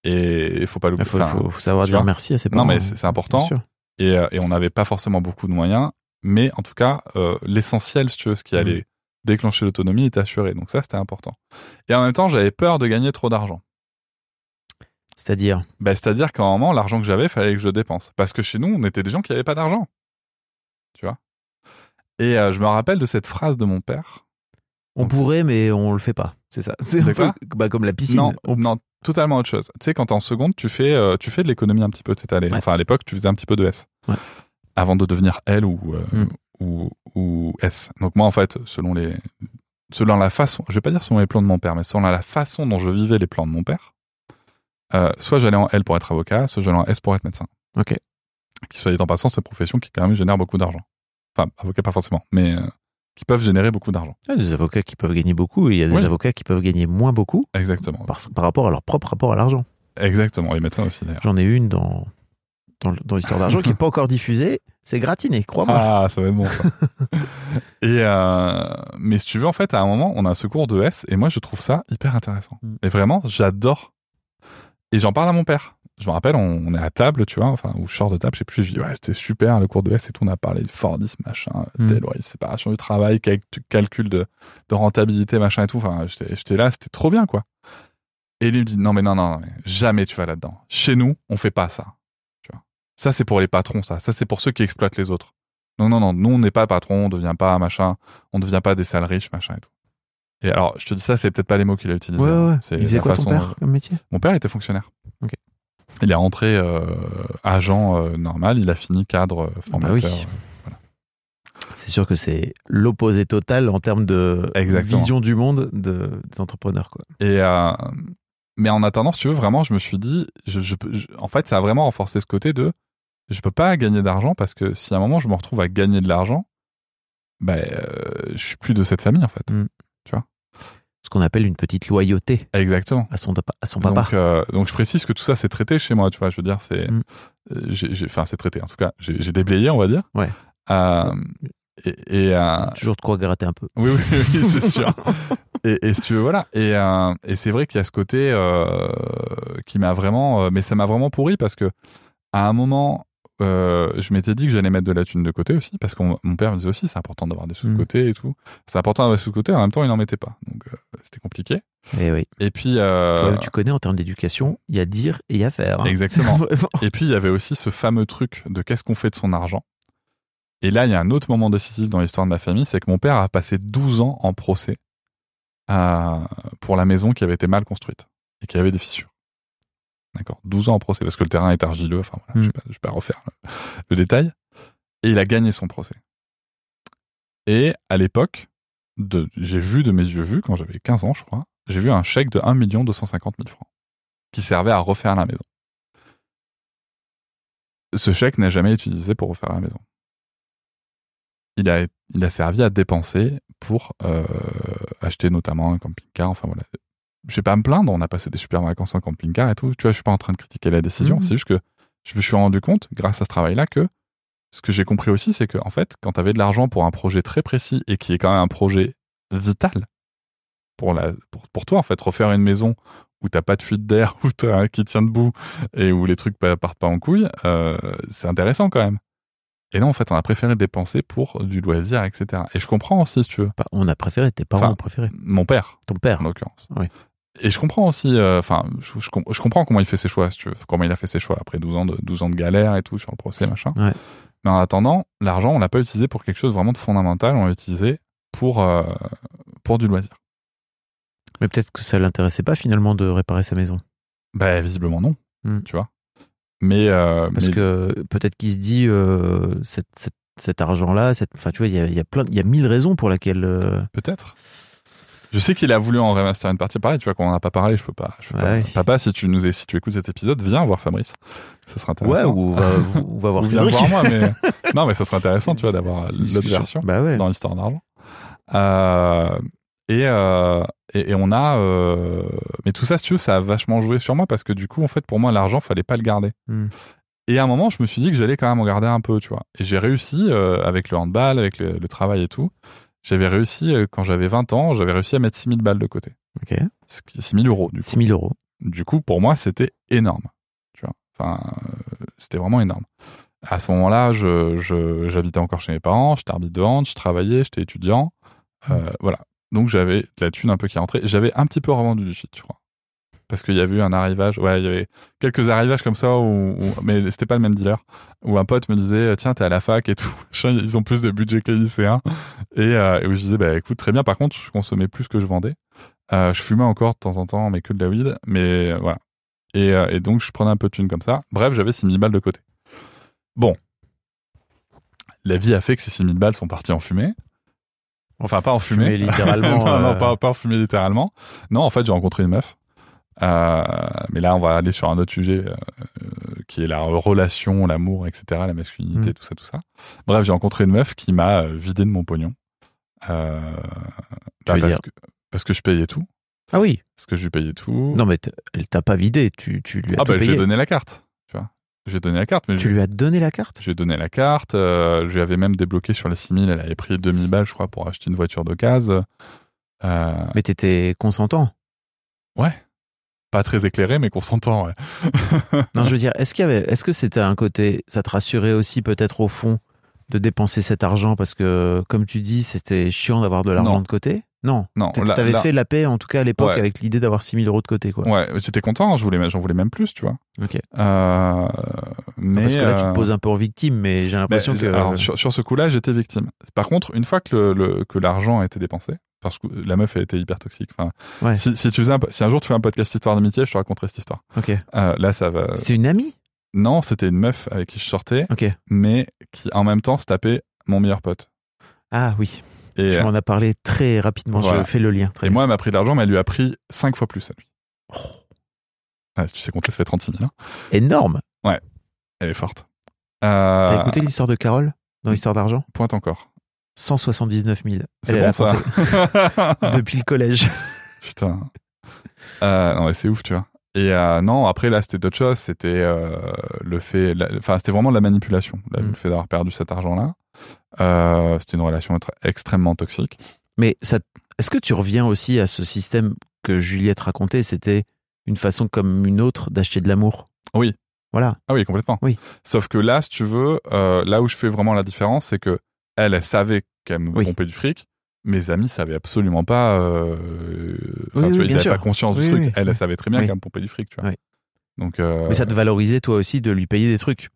Et il faut pas Il l'oublier. faut, Enfin, faut- faut savoir tu dire vois. merci à ses Non, parents. mais c'est c'est important. Et, euh, et on n'avait pas forcément beaucoup de moyens, mais en tout cas, euh, l'essentiel, si tu veux, ce qui allait déclencher l'autonomie était assuré. Donc ça, c'était important. Et en même temps, j'avais peur de gagner trop d'argent. C'est-à-dire, Bah, C'est-à-dire qu'à un moment, l'argent que j'avais, fallait que je le dépense. Parce que chez nous, on était des gens qui n'avaient pas d'argent. Tu vois? Et euh, je me rappelle de cette phrase de mon père. on Donc, pourrait, mais on le fait pas. C'est ça. C'est un peu bah, comme la piscine. Non, On- non, totalement autre chose. Tu sais, quand t'es en seconde, tu fais, euh, tu fais de l'économie un petit peu. allé- Ouais. Enfin, à l'époque, tu faisais un petit peu de S. Ouais. Avant de devenir L ou, euh, Mm. ou, ou S. Donc moi, en fait, selon les, selon la façon, je vais pas dire selon les plans de mon père, mais selon la façon dont je vivais les plans de mon père, euh, soit j'allais en L pour être avocat, soit j'allais en S pour être médecin. Ok. Qui soit dit en passant, c'est une profession qui quand même génère beaucoup d'argent. Enfin, avocat pas forcément, mais qui peuvent générer beaucoup d'argent. Il y a des avocats qui peuvent gagner beaucoup et il y a des Oui. avocats qui peuvent gagner moins beaucoup Exactement. par, par rapport à leur propre rapport à l'argent. Exactement. Les médecins aussi d'ailleurs. J'en ai une dans, dans, dans l'histoire d'argent qui n'est pas encore diffusée. C'est gratiné, crois-moi. Ah, ça va être bon ça. et euh, mais si tu veux, en fait, à un moment, on a un secours de S et moi, je trouve ça hyper intéressant. Mm. Mais vraiment, j'adore. Et j'en parle à mon père. Je me rappelle, on, on est à table, tu vois, enfin, ou sors de table, je sais plus, je dis, ouais, c'était super, le cours de S et tout, on a parlé de Fordisme, machin, Mm. tel, ouais, séparation du travail, cal- calcul de, de rentabilité, machin et tout. Enfin, j'étais là, c'était trop bien, quoi. Et lui me dit, non, mais non, non, non, mais jamais tu vas là-dedans. Chez nous, on fait pas ça. Tu vois. Ça, c'est pour les patrons, ça. Ça, c'est pour ceux qui exploitent les autres. Non, non, non, nous, on n'est pas patron, on devient pas machin, on devient pas des sales riches, machin et tout. Et alors, je te dis ça, c'est peut-être pas les mots qu'il a utilisés. Ouais, ouais. hein. C'est Il faisait quoi ton façon père dont- comme métier? Mon père était fonctionnaire. Ok. Il est rentré euh, agent euh, normal, il a fini cadre euh, Ah bah formateur. C'est sûr que c'est l'opposé total en termes de Exactement. vision du monde de, des entrepreneurs. Quoi. Et euh, mais en attendant, si tu veux, vraiment, je me suis dit, je, je, peux- je- en fait, ça a vraiment renforcé ce côté de, je peux pas gagner d'argent parce que si à un moment je me retrouve à gagner de l'argent, ben, euh, je suis plus de cette famille en fait. Ce qu'on appelle une petite loyauté Exactement. à son, à son papa. Donc, euh, donc je précise que tout ça c'est traité chez moi, tu vois. Je veux dire, c'est, Mm. euh, enfin c'est traité. En tout cas, j'ai, déblayé, on va dire. Ouais. Euh, et, et, euh, Toujours de quoi gratter un peu. oui, oui, oui, c'est sûr. et, et si tu veux, voilà. Et, et c'est vrai qu'il y a ce côté qui m'a vraiment, mais ça m'a vraiment pourri parce que à un moment, euh, je m'étais dit que j'allais mettre de la thune de côté aussi parce que mon père me disait aussi c'est important d'avoir des sous de Mm. côté et tout. C'est important d'avoir des sous de côté. En même temps, il n'en mettait pas, donc euh, c'était compliqué. Et oui. Et puis, euh, Toi, tu connais en termes d'éducation, il y a dire et il y a faire. hein. Exactement. Vraiment. Et puis, il y avait aussi ce fameux truc de qu'est-ce qu'on fait de son argent. Et là, il y a un autre moment décisif dans l'histoire de ma famille, c'est que mon père a passé 12 ans en procès euh, pour la maison qui avait été mal construite et qui avait des fissures. D'accord 12 ans en procès parce que le terrain est argileux. Enfin, voilà, je Mm. ne vais, pas- je vais pas refaire le, le détail. Et il a gagné son procès. Et à l'époque, j'ai vu de mes yeux vus, quand j'avais 15 ans, je crois, j'ai vu un chèque de 1 250 000 francs qui servait à refaire la maison. Ce chèque n'a jamais été utilisé pour refaire la maison. Il a, il a servi à dépenser pour euh, acheter notamment un camping-car. Enfin voilà. Je vais pas me plaindre, on a passé des super vacances en camping-car et tout. Tu vois, je suis pas en train de critiquer la décision. Mhm. C'est juste que je me suis rendu compte, grâce à ce travail-là, que ce que j'ai compris aussi, c'est que en fait, quand tu avais de l'argent pour un projet très précis et qui est quand même un projet vital pour, la, pour, pour toi, en fait, refaire une maison où t'as pas de fuite d'air, où t'as un qui tient debout et où les trucs pa- partent pas en couille, euh, c'est intéressant quand même. Et non, en fait, on a préféré dépenser pour du loisir, etc. Et je comprends aussi, si tu veux, Pas- On a préféré, tes parents Enfin, ont préféré. mon père, Ton père. en l'occurrence. Oui. Et je comprends aussi, euh, enfin, je, je com- je comprends comment il fait ses choix, si tu veux, comment il a fait ses choix après 12 ans de, 12 ans de galère et tout sur le procès, machin. Ouais. Mais en attendant, l'argent, on l'a pas utilisé pour quelque chose vraiment de fondamental, on l'a utilisé pour, euh, pour du loisir. Mais peut-être que ça l'intéressait pas finalement de réparer sa maison. Bah, visiblement non, Hmm. tu vois. Mais, euh, Parce mais- que peut-être qu'il se dit cette- cette- cet argent-là, cette- enfin tu vois, il y a, y a plein, il y a mille raisons pour lesquelles. euh, Peut-être. Je sais qu'il a voulu en remaster une partie. Pareil, tu vois, quand on n'a pas parlé, je peux pas. Je peux Ouais. pas. Papa, si tu nous es- si tu écoutes cet épisode, viens voir Fabrice. Ça sera Ouais, intéressant. ou va, ou va voir Ou Cédric. voir moi, mais non, mais ça serait intéressant, tu vois, d'avoir une l'autre version Bah ouais. dans l'histoire d'argent. Euh, et, euh, et et on a, euh, mais tout ça, si tu veux, ça a vachement joué sur moi parce que du coup, en fait, pour moi, l'argent, fallait pas le garder. Hmm. Et à un moment, je me suis dit que j'allais quand même en garder un peu, tu vois. Et j'ai réussi euh, avec le handball, avec le, le travail et tout. J'avais réussi, euh, quand j'avais 20 ans, j'avais réussi à mettre 6000 balles de côté. Ok. Ce qui- 6000 euros, du coup. 6 000 euros. Du coup, pour moi, c'était énorme. Tu vois. Enfin, euh, c'était vraiment énorme. À ce moment-là, je, je- j'habitais encore chez mes parents, j'étais arbitre de hand, je travaillais, j'étais étudiant. Euh, Voilà. Donc, j'avais de la thune un peu qui rentrait. J'avais un petit peu revendu du shit, je crois. Parce qu'il y avait eu un arrivage. Ouais, il y avait quelques arrivages comme ça, où, où- mais c'était pas le même dealer. Où un pote me disait, tiens, t'es à la fac et tout. Ils ont plus de budget que les lycéens. Et, euh, et où je disais, bah écoute, très bien. Par contre, je consommais plus que je vendais. Euh, je fumais encore de temps en temps, mais que de la weed. Mais euh, voilà. Et, euh, et donc, je prenais un peu de thune comme ça. Bref, j'avais 6000 balles de côté. Bon. La vie a fait que ces 6000 balles sont parties en fumée. Enfin, pas en fumée. Fumée, littéralement, non, non, euh. pas, pas en fumée littéralement. Non, en fait, j'ai rencontré une meuf. Euh, mais là, on va aller sur un autre sujet euh, euh, qui est la relation, l'amour, etc., la masculinité, Mm. tout ça, tout ça. Bref, j'ai rencontré une meuf qui m'a vidé de mon pognon. Euh, bah, parce, dire que, parce que je payais tout. Ah oui. Parce que je lui payais tout. Non, mais elle t'a pas vidé. Tu, tu lui as ah tout bah, payé. ai donné la carte. Tu vois. Je lui ai donné la carte. Mais Tu lui as donné la carte? je lui ai donné la carte. euh, je lui avais même débloqué sur les 6000. Elle avait pris 2000 balles, je crois, pour acheter une voiture d'occasion. Euh, Mais t'étais consentant? ouais. Pas très éclairé, mais consentant, ouais. Non, je veux dire, est-ce qu'il y avait, est-ce que c'était un côté, ça te rassurait aussi peut-être au fond de dépenser cet argent parce que, comme tu dis, c'était chiant d'avoir de l'argent de côté? Non. Non, T'avais fait la paix, en tout cas à l'époque, Ouais. avec l'idée d'avoir 6000 euros de côté, quoi. Ouais, j'étais content, je voulais, j'en voulais même plus, tu vois. Ok. Euh, mais parce que là, tu euh, te poses un peu en victime, mais j'ai l'impression que. alors, sur, sur ce coup-là, j'étais victime. Par contre, une fois que le, le- que l'argent a été dépensé, parce que la meuf a été hyper toxique. Enfin, Ouais. si, si tu faisais un, si un jour tu fais un podcast histoire d'amitié, je te raconterai cette histoire. Ok. Euh, là, ça va. C'est une amie? Non, c'était une meuf avec qui je sortais, mais qui en même temps se tapait mon meilleur pote. Ah oui. Et, Tu m'en as parlé très rapidement. Voilà. Je fais le lien. Très et bien. moi, elle m'a pris de l'argent, mais elle lui a pris cinq fois plus à lui. Oh. Ouais, si tu sais compter, ça fait 36 000. hein. Énorme. Elle est forte. Euh, T'as écouté l'histoire de Carole dans l'histoire d'argent? Pointe encore. 179 000. C'est bon ça. depuis le collège. Putain. Euh, non, mais c'est ouf, tu vois. Et euh, non, après là, c'était d'autres choses. C'était euh, le fait, enfin, c'était vraiment de la manipulation. là, Mm. Le fait d'avoir perdu cet argent-là. C'était une relation extrêmement toxique. Mais ça, est-ce que tu reviens aussi à ce système que Juliette racontait? C'était une façon comme une autre d'acheter de l'amour. Oui. Voilà. Ah oui, complètement. Oui. Sauf que là, si tu veux, là où je fais vraiment la différence, c'est que elle, elle savait qu'elle me Oui. pompait du fric. Mes amis savaient absolument pas. euh, Enfin, Oui, tu vois, ils n'avaient pas conscience du truc. elle, elle savait très bien Oui. qu'elle me pompait du fric, tu vois. Donc. euh, Mais ça te valorisait toi aussi de lui payer des trucs?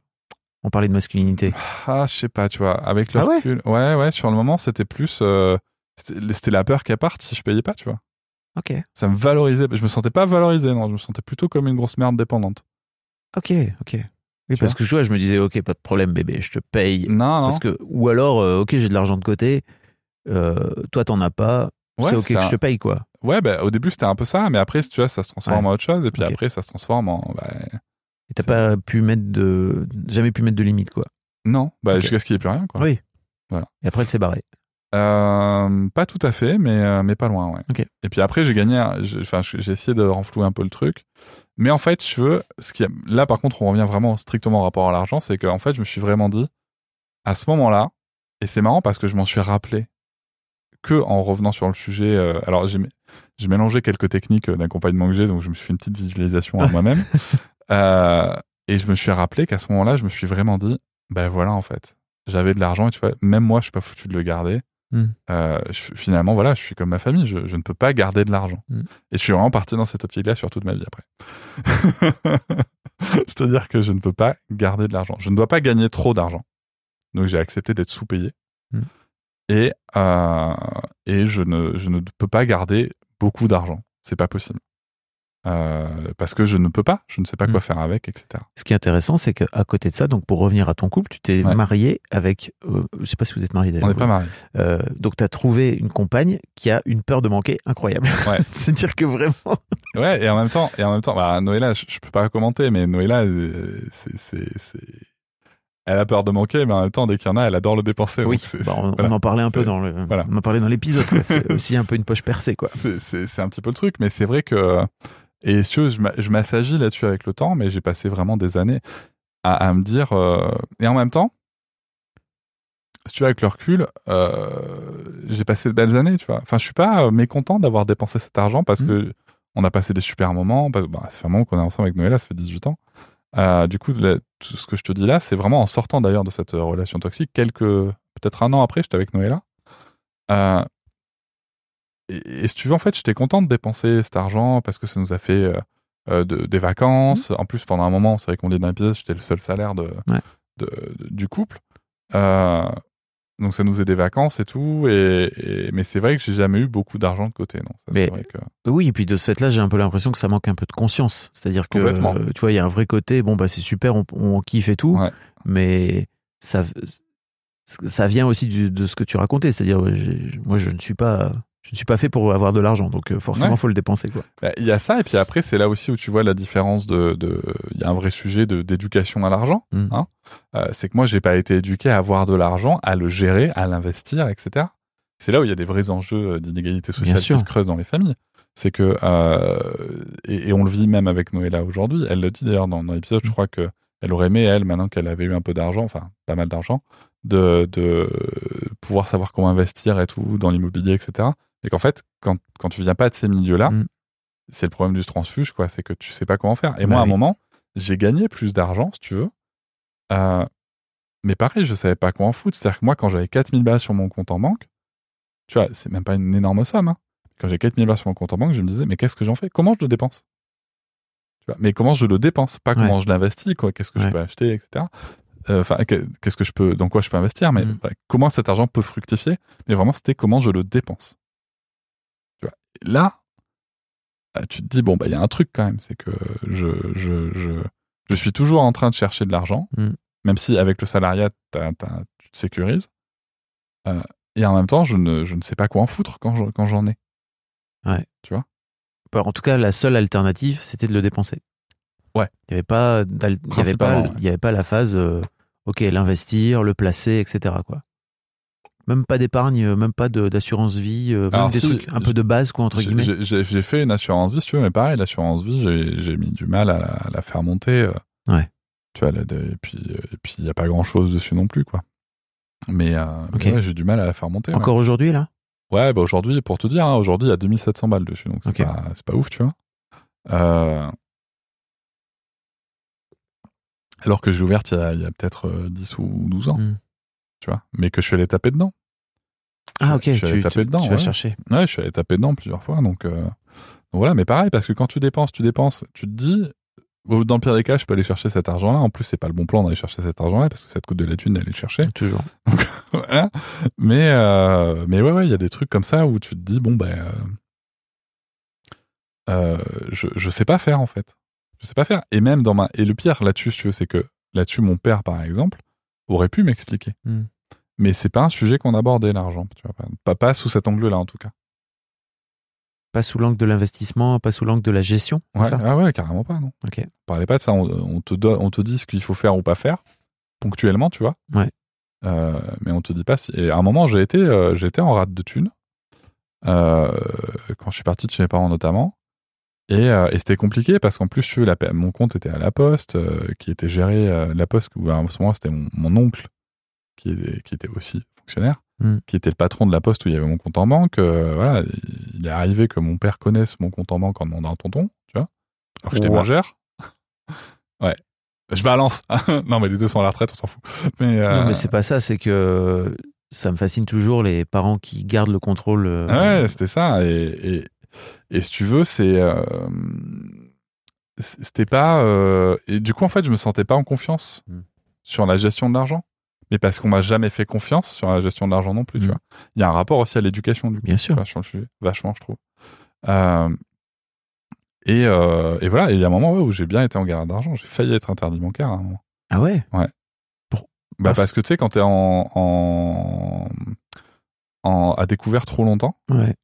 On parlait de masculinité. Ah, je sais pas, tu vois, avec le Ah ouais? recul. Ouais, ouais, sur le moment, c'était plus. euh, c'était c'était la peur qu'elle parte si je payais pas, tu vois. Ok. Ça me valorisait. Je me sentais pas valorisé, non. Je me sentais plutôt comme une grosse merde dépendante. Ok. Ok. Oui, parce que je, vois, je me disais, ok, pas de problème, bébé, je te paye. Non, non. Parce que, ou alors, euh, ok, j'ai de l'argent de côté. euh, toi, t'en as pas. Ouais, c'est ok que je te paye, quoi. Ouais, bah, au début, c'était un peu ça, mais après, tu vois, ça se transforme Ouais. en autre chose, et puis après, ça se transforme en. bah, Et t'as pas pu mettre de. Jamais pu mettre de limite, quoi. non, bah, jusqu'à ce qu'il n'y ait plus rien, quoi. Oui. Voilà. Et après, elle s'est barrée. Euh, pas tout à fait, mais, euh, mais pas loin, ouais. Et puis après, j'ai gagné, j'ai- enfin, j'ai essayé de renflouer un peu le truc. Mais en fait, je veux, ce qui a- là, par contre, on revient vraiment strictement en rapport à l'argent, c'est qu'en fait, je me suis vraiment dit, à ce moment-là, et c'est marrant parce que je m'en suis rappelé que en revenant sur le sujet, euh, alors j'ai, j'ai mélangé quelques techniques d'accompagnement que j'ai, donc je me suis fait une petite visualisation à moi-même. Euh, et je me suis rappelé qu'à ce moment-là, je me suis vraiment dit, ben voilà, en fait, j'avais de l'argent et tu vois, même moi, je suis pas foutu de le garder. Euh, je- finalement, voilà, je suis comme ma famille, je, je ne peux pas garder de l'argent. Hmm. Et je suis vraiment parti dans cette optique-là sur toute ma vie après. C'est-à-dire que je ne peux pas garder de l'argent. Je ne dois pas gagner trop d'argent. Donc j'ai accepté d'être sous-payé. Hmm. Et, euh, et je, ne, je ne peux pas garder beaucoup d'argent. C'est pas possible. Euh, parce que je ne peux pas, je ne sais pas quoi Hmm. faire avec, etc. Ce qui est intéressant, c'est qu'à côté de ça, donc pour revenir à ton couple, tu t'es Ouais. marié avec. euh, je sais pas si vous êtes marié On d'ailleurs. n'est pas mariés. Euh, donc tu as trouvé une compagne qui a une peur de manquer incroyable. Ouais. C'est-à-dire que vraiment. Ouais, et en même temps, et en même temps, bah, Noëlla, je, je peux pas commenter, mais Noëlla, c'est, c'est, c'est, elle a peur de manquer, mais en même temps, dès qu'il y en a, elle adore le dépenser. oui, c'est, bah, c'est- on, voilà. on en parlait un peu C'est- dans le. voilà. On en parlait dans l'épisode. C'est aussi un peu une poche percée, quoi. C'est, c'est, c'est un petit peu le truc, mais c'est vrai que, et si je, m'a- je m'assagis là-dessus avec le temps, mais j'ai passé vraiment des années à, à me dire, euh, et en même temps, si tu veux, avec le recul, euh, j'ai passé de belles années, tu vois. Enfin, je suis pas euh, mécontent d'avoir dépensé cet argent parce Mhm. que on a passé des super moments. Parce, bah, un moment qu'on est ensemble avec Noëlla, ça fait 18 ans. Euh, du coup, tout ce que je te dis là, c'est vraiment en sortant d'ailleurs de cette relation toxique, quelques, peut-être un an après, j'étais avec Noëlla. Euh, et, et si tu veux, en fait, j'étais content de dépenser cet argent parce que ça nous a fait euh, euh, de- des vacances. En plus, pendant un moment, c'est vrai qu'on dit dans l'épisode, j'étais le seul salaire de, Ouais. de- de- du couple. Euh, donc ça nous faisait des vacances et tout. Et, et- mais c'est vrai que j'ai jamais eu beaucoup d'argent de côté. Non, ça, Mais- c'est vrai que. Oui, et puis de ce fait-là, j'ai un peu l'impression que ça manque un peu de conscience. C'est-à-dire que, euh, tu vois, il y a un vrai côté, bon, bah c'est super, on, on kiffe et tout, Ouais. mais ça, ça vient aussi du- de ce que tu racontais. C'est-à-dire, moi, je ne suis pas. Je ne suis pas fait pour avoir de l'argent, donc euh, forcément, Ouais. faut le dépenser, quoi. Bah, Il y a ça, et puis après, c'est là aussi où tu vois la différence de. de- Il y a un vrai sujet d'éducation à l'argent. Mm. hein. Euh, c'est que moi, j'ai pas été éduqué à avoir de l'argent, à le gérer, à l'investir, etc. C'est là où il y a des vrais enjeux euh, d'inégalité sociale qui se creusent dans les familles. C'est que, euh, et, et on le vit même avec Noëlla aujourd'hui, elle le dit d'ailleurs dans, dans l'épisode, je Mm. crois que elle aurait aimé, elle, maintenant qu'elle avait eu un peu d'argent, enfin pas mal d'argent, de, de pouvoir savoir comment investir et tout dans l'immobilier, etc. Et qu'en fait, quand, quand tu viens pas de ces milieux-là, Mm. c'est le problème du transfuge, quoi. C'est que tu sais pas comment faire. Et Bah moi, à un moment, j'ai gagné plus d'argent, si tu veux. Euh, mais pareil, je savais pas quoi en foutre. C'est-à-dire que moi, quand j'avais 4000 balles sur mon compte en banque, tu vois, c'est même pas une énorme somme. Hein. Quand j'ai 4000 balles sur mon compte en banque, je me disais, mais qu'est-ce que j'en fais? Comment je le dépense? Tu vois, Mais comment je le dépense? Pas comment je l'investis, quoi. Qu'est-ce que je peux acheter, etc. Euh, Enfin, que- qu'est-ce que je peux, dans quoi je peux investir, mais ouais, comment cet argent peut fructifier Mais vraiment, c'était comment je le dépense. Tu vois. Et là, bah, tu te dis bon bah il y a un truc quand même, c'est que je je je je suis toujours en train de chercher de l'argent, Mhm. même si avec le salariat t'as- t'as- tu te sécurises. Euh, et en même temps, je ne je ne sais pas quoi en foutre quand je- quand j'en ai. Bah, En tout cas, la seule alternative, c'était de le dépenser. Ouais. Il n'y avait pas, d'al- il y avait pas, Principalement, ouais. il y avait pas la phase, euh, ok, l'investir, le placer, etc. Quoi. Même pas d'épargne, euh, même pas d'assurance vie, euh, même Alors des si, trucs un peu de base, quoi, entre guillemets. j'ai- fait une assurance vie, si tu veux, mais pareil, l'assurance vie, j'ai mis du mal à la, à la faire monter. euh. Ouais. Tu vois, là, et puis et puis il y a pas grand chose dessus non plus, quoi. Mais, euh, mais Ok. ouais, j'ai du mal à la faire monter. Encore aujourd'hui, là? Ouais, bah aujourd'hui, pour te dire, hein, aujourd'hui, il y a 2700 balles dessus, donc c'est pas, pas ouf, tu vois. Euh, Alors que j'ai ouverte il y a, peut-être euh, 10 ou 12 ans, Hmm. tu vois, mais que je suis allé taper dedans. Ah, ok, je suis allé tu, taper tu- dedans, tu vas ouais. chercher. Ouais, je suis allé taper dedans plusieurs fois, donc, euh, donc voilà, mais pareil, parce que quand tu dépenses, tu dépenses, tu te dis, oh, dans le pire des cas, je peux aller chercher cet argent-là. En plus, c'est pas le bon plan d'aller chercher cet argent-là, parce que ça te coûte de la thune d'aller le chercher. Toujours. Voilà. Mais, euh, mais ouais, ouais, il y a des trucs comme ça où tu te dis, bon, ben, euh, euh, je, je sais pas faire, en fait. Je sais pas faire. Et même dans ma, et le pire là-dessus, si tu veux, c'est que là-dessus, mon père, par exemple, aurait pu m'expliquer. Hmm. Mais c'est pas un sujet qu'on abordait, l'argent, tu vois. Pas, pas, sous cet angle-là, en tout cas. Pas sous l'angle de l'investissement, pas sous l'angle de la gestion. c'est Ouais, ça? ah ouais, carrément pas, non. Ok. On parlait pas de ça. On, on te donne, on te dit ce qu'il faut faire ou pas faire, ponctuellement, tu vois. Ouais. Euh, mais on te dit pas si. Et à un moment, j'ai été, euh, été en rate de thunes. euh, quand je suis parti de chez mes parents, notamment. Et, euh, et c'était compliqué parce qu'en plus, la, mon compte était à la poste, euh, qui était géré euh, la poste, où à ce moment, c'était mon, mon oncle, qui était, qui était aussi fonctionnaire, Mm. qui était le patron de la poste où il y avait mon compte en banque. euh, voilà, il est arrivé que mon père connaisse mon compte en banque en demandant un tonton, tu vois. Alors que j'étais Ouais. majeur. ouais. Je balance. non, mais les deux sont à la retraite, on s'en fout. Mais, Non, mais c'est pas ça, c'est que ça me fascine toujours les parents qui gardent le contrôle. Ouais, c'était ça. Et, et, et si tu veux, c'est. euh, c'était pas. euh, et du coup, en fait, je me sentais pas en confiance Mm. sur la gestion de l'argent. Mais parce qu'on m'a jamais fait confiance sur la gestion de l'argent non plus, tu Mm. vois. Il y a un rapport aussi à l'éducation, du coup. Bien sûr. vois, sur le sujet. Vachement, je trouve. Euh, et, euh, et voilà. Et il y a un moment ouais, où j'ai bien été en galère d'argent. J'ai failli être interdit bancaire à un moment. Ah ouais? Bah, Ah, parce que tu sais, quand t'es en, en, en, à découvert trop longtemps Ouais.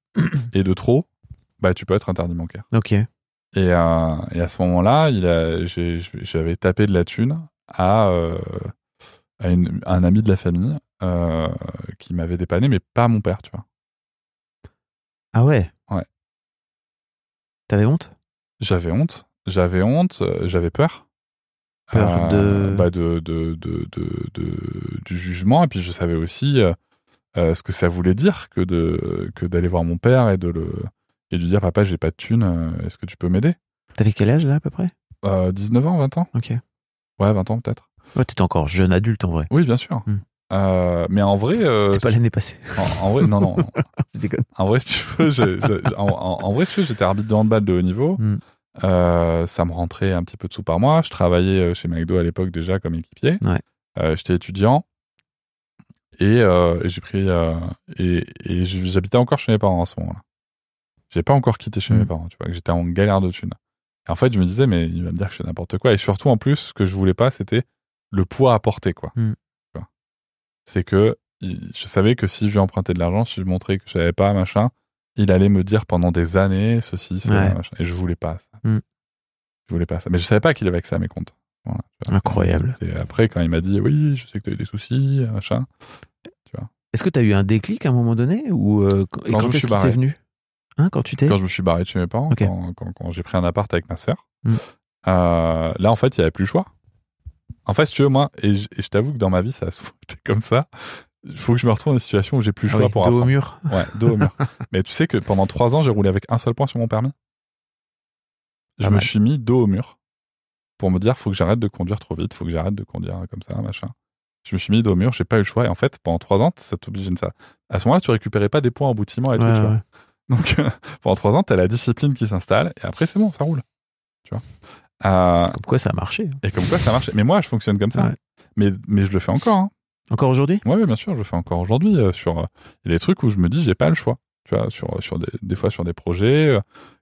et de trop, bah, tu peux être interdit bancaire. Ok. Et, euh, et à ce moment-là, j'avais tapé de la thune à, euh, à, une- à un ami de la famille euh, qui m'avait dépanné, mais pas mon père, tu vois. Ah ouais? Ouais. T'avais honte? J'avais honte, j'avais honte, j'avais peur. Peur de- bah, de, de, de, de- de- du jugement, et puis je savais aussi euh, ce que ça voulait dire que de que d'aller voir mon père et de le et lui dire papa j'ai pas de thune, euh, est-ce que tu peux m'aider? T'avais quel âge là à peu près? Euh, 19 ans, 20 ans Ok. Ouais, 20 ans peut-être. Ouais, t'étais encore jeune adulte en vrai. Oui, bien sûr. Hmm. Euh, mais en vrai, euh, C'était pas l'année passée. en, en vrai, non, non. Déconne. En vrai, si tu veux, je- je- en, vrai, si tu veux, j'étais arbitre de handball de haut niveau. Hmm. Euh, ça me rentrait un petit peu de sous par mois. Je travaillais chez McDo à l'époque déjà comme équipier. Ouais. J'étais étudiant et, et j'ai pris et, et j'habitais encore chez mes parents à ce moment-là. J'ai pas encore quitté chez mes parents, tu vois, que j'étais en galère de thunes. Et en fait, je me disais, mais il va me dire que je fais n'importe quoi. Et surtout, en plus, ce que je voulais pas, c'était le poids à porter, quoi. Vois. C'est que je savais que si je lui empruntais de l'argent, si je montrais que je savais pas, machin, il allait me dire pendant des années ceci, cela, Ouais. machin. Et je voulais pas ça. Hmm. Je voulais pas ça. Mais je savais pas qu'il avait accès à mes comptes. Voilà. Incroyable. C'est après, quand il m'a dit, oui, je sais que tu as eu des soucis, machin. Tu vois. Est-ce que tu as eu un déclic à un moment donné ou euh, quand, et Quand est-ce t'est barré. venu? Hein, Quand tu t'es Quand je me suis barré de chez mes parents, quand, quand- quand j'ai pris un appart avec ma sœur, Mm. euh, là, en fait, il n'y avait plus le choix. En fait, si tu veux, moi, et je, t'avoue que dans ma vie, ça a souvent été comme ça. Il faut que je me retrouve dans des situations où j'ai plus le Ah choix oui, pour dos au mur Ouais, dos au mur. Mais tu sais que pendant trois ans, j'ai roulé avec un seul point sur mon permis. Je Pas me mal. suis mis dos au mur pour me dire, faut que j'arrête de conduire trop vite, faut que j'arrête de conduire comme ça, machin. Je me suis mis dos au mur, j'ai pas eu le choix. Et en fait, pendant trois ans, ça t'oblige à ça. À ce moment-là, tu récupérais pas des points en boutiment et tout, Ouais, tu vois. Donc, euh, pendant trois ans, t'as la discipline qui s'installe et après, c'est bon, ça roule. Tu vois. Euh, Comme quoi ça a marché. et comme quoi, ça marche. Mais moi, je fonctionne comme ça. Ouais. Mais, mais je le fais encore. Hein. Encore aujourd'hui? Ouais, bien sûr, je le fais encore aujourd'hui. euh, sur, euh, il y a des trucs où je me dis, j'ai pas le choix. Tu vois, sur, sur des, des fois sur des projets. euh,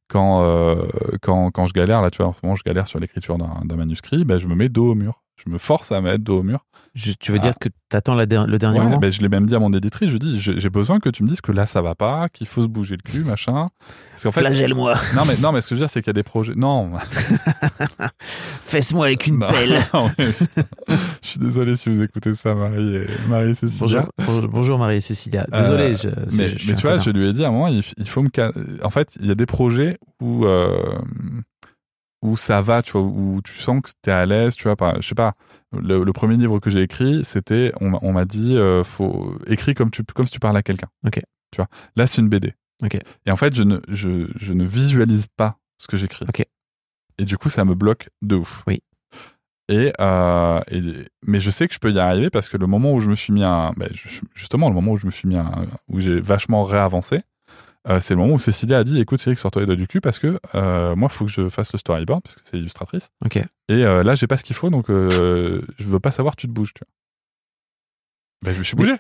Quand, euh, quand, quand je galère, là, tu vois, en ce moment, je galère sur l'écriture d'un d'un manuscrit, ben, je me mets dos au mur. Je me force à mettre dos au mur. Je- Tu veux Ah. dire que t'attends la der- le dernier Ouais, moment? ben, je l'ai même dit à mon éditrice, je lui dis, j'ai j'ai besoin que tu me dises que là, ça va pas, qu'il faut se bouger le cul, machin. Parce fait, Flagelle-moi, non, mais, non, mais ce que je veux dire, c'est qu'il y a des projets. Non, fesse-moi avec une Non. pelle. Non, mais putain. je suis désolé si vous écoutez ça, Marie et, Marie et Cécilia. Bonjour, bonjour, Marie et Cécilia. Désolé, Euh, je, c'est- mais, je tu vois, je lui ai dit à un moment, il, il faut me. ca- En fait, il y a des projets où euh, où ça va, tu vois, où tu sens que t'es à l'aise, tu vois. Par, je sais pas. Le, le premier livre que j'ai écrit, c'était, on, m'a- on m'a dit, euh, faut écris comme tu comme si tu parles à quelqu'un. Ok. Tu vois. Là, c'est une BD. Ok. Et en fait, je ne je, je ne visualise pas ce que j'écris. Ok. Et du coup, ça me bloque de ouf. Oui. Et, euh, et- mais je sais que je peux y arriver parce que le moment où je me suis mis à, ben, je- justement, le moment où je me suis mis à, où j'ai vachement réavancé, euh, c'est le moment où Cécilia a dit, écoute, Cédric, sors-toi les doigts du cul parce que euh, moi, il faut que je fasse le storyboard parce que c'est illustratrice. Ok. Et euh, là, j'ai pas ce qu'il faut, donc euh, je veux pas savoir, tu te bouges. Tu vois. Ben, je me suis bougé.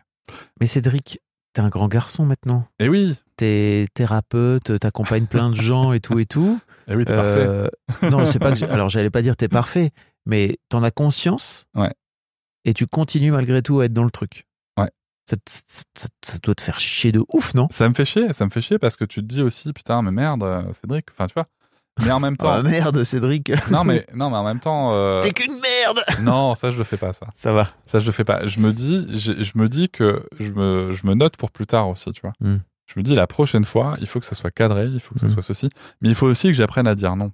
Mais Cédric, t'es un grand garçon maintenant. Et oui, T'es thérapeute, t'accompagnes plein de gens et tout et tout. et oui, t'es parfait. Euh, non, c'est pas que. Alors, j'allais pas dire t'es parfait, mais t'en as conscience. Ouais. Et tu continues malgré tout à être dans le truc. Ça, ça- ça- ça doit te faire chier de ouf, non? Ça me fait chier, ça me fait chier parce que tu te dis aussi, putain, mais merde, euh, Cédric, enfin, tu vois. Mais en même temps, Ah merde, Cédric. non, mais, non, mais en même temps, euh, T'es qu'une merde. non, ça, je le fais pas, ça. Ça va. Ça, je le fais pas. Je me dis, je, je me dis que je me, je me note pour plus tard aussi, tu vois. Hmm. Je me dis, la prochaine fois, il faut que ça soit cadré, il faut que ça Hmm. soit ceci. Mais il faut aussi que j'apprenne à dire non.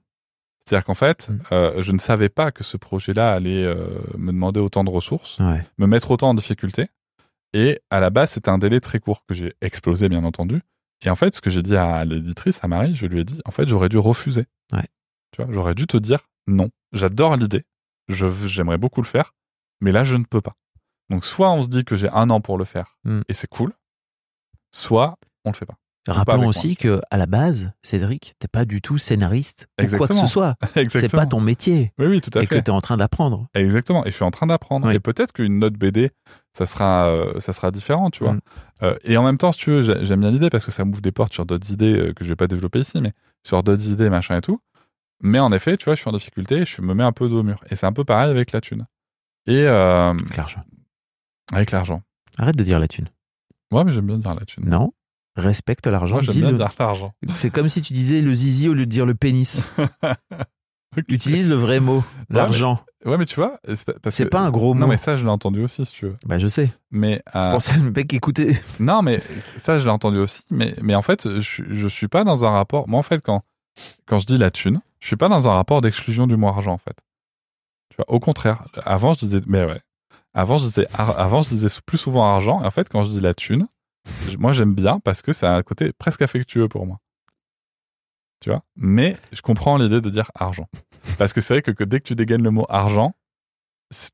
C'est-à-dire qu'en fait, Hmm. euh, je ne savais pas que ce projet-là allait euh, me demander autant de ressources, Ouais. me mettre autant en difficulté. Et à la base, c'était un délai très court que j'ai explosé, bien entendu. Et en fait, ce que j'ai dit à l'éditrice, à Marie, je lui ai dit, en fait, j'aurais dû refuser. Ouais. Tu vois, j'aurais dû te dire non. J'adore l'idée. Je, j'aimerais beaucoup le faire. Mais là, je ne peux pas. Donc, soit on se dit que j'ai un an pour le faire Hmm. et c'est cool. Soit on le fait pas. Rappelons aussi que à la base, Cédric, t'es pas du tout scénariste ou quoi que ce soit. C'est pas ton métier Oui, oui, tout à et que fait. t'es en train d'apprendre. Exactement. Et je suis en train d'apprendre. Oui. Et peut-être qu'une note BD, ça sera, euh, ça sera différent, tu vois. Mm. Euh, et en même temps, si tu veux, j'ai- j'aime bien l'idée parce que ça m'ouvre des portes sur d'autres idées euh, que je vais pas développer ici, mais sur d'autres idées, machin et tout. Mais en effet, tu vois, je suis en difficulté, je me mets un peu dos au mur. Et c'est un peu pareil avec la thune. Et euh, Avec l'argent. avec l'argent. Arrête de dire la thune. Ouais, mais j'aime bien dire la thune. Non. Respecte l'argent. Moi, j'aime bien l'argent. C'est comme si tu disais le zizi au lieu de dire le pénis. Ok. Utilise le vrai mot, l'argent. Ouais, mais tu vois, c'est pas- C'est un gros mot. Non, mais ça, je l'ai entendu aussi, si tu veux. Bah je sais. Mais C'est euh, pour ça le mec écoutait. Non, mais ça, je l'ai entendu aussi. Mais, mais en fait, je, je suis pas dans un rapport. Moi, en fait, quand, quand je dis la thune, je suis pas dans un rapport d'exclusion du mot argent, en fait. Tu vois, au contraire. Avant, je disais, mais ouais. Avant, je disais, avant, je disais plus souvent argent. Et en fait, quand je dis la thune, moi, j'aime bien parce que c'est un côté presque affectueux pour moi. Tu vois? Mais je comprends l'idée de dire argent. Parce que c'est vrai que, que dès que tu dégaines le mot argent,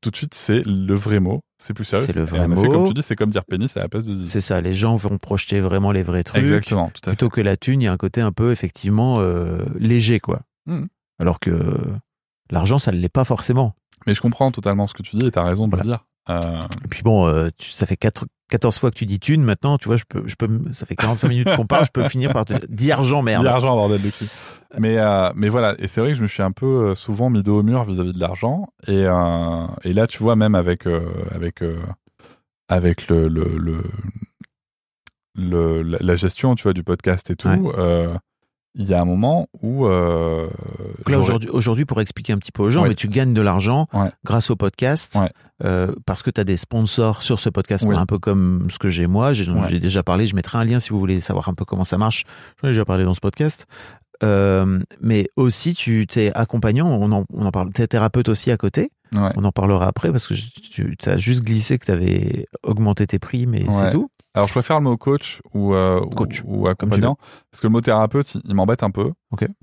tout de suite, c'est le vrai mot. C'est plus sérieux. C'est le vrai effet, mot. comme tu dis, c'est comme dire pénis à la place de zizi. C'est ça, les gens vont projeter vraiment les vrais trucs. Exactement, tout à fait. Plutôt que la thune, il y a un côté un peu effectivement euh, léger, quoi. Mhm. Alors que l'argent, ça ne l'est pas forcément. Mais je comprends totalement ce que tu dis et t'as raison de Voilà. le dire. Euh, Et puis bon, euh, tu- ça fait quatre- 14 fois que tu dis thune. Maintenant, tu vois, je peux, je peux, ça fait 45 minutes qu'on parle, je peux finir par te dire argent, merde. dis argent, bordel de cul. Mais, euh, mais voilà, et c'est vrai que je me suis un peu euh, souvent mis dos au mur vis-à-vis de l'argent. Et, euh, et là, tu vois, même avec, euh, avec, avec le, le, le, le- la, la gestion tu vois, du podcast et tout, Ouais. Il y a un moment où euh, Donc là, j'aurais- aujourd'hui, pour expliquer un petit peu aux gens, mais tu gagnes de l'argent Ouais. grâce au podcast Ouais. euh, parce que tu as des sponsors sur ce podcast, un peu comme ce que j'ai moi. J'ai déjà parlé, je mettrai un lien si vous voulez savoir un peu comment ça marche. J'en ai déjà parlé dans ce podcast. Euh, mais aussi, tu t'es accompagnant, on en, on en parle, tu es thérapeute aussi à côté. On en parlera après parce que tu as juste glissé que tu avais augmenté tes prix, mais c'est tout. Alors, je préfère le mot coach ou, euh, Coach, ou, accompagnant, parce que le mot thérapeute, il, il m'embête un peu.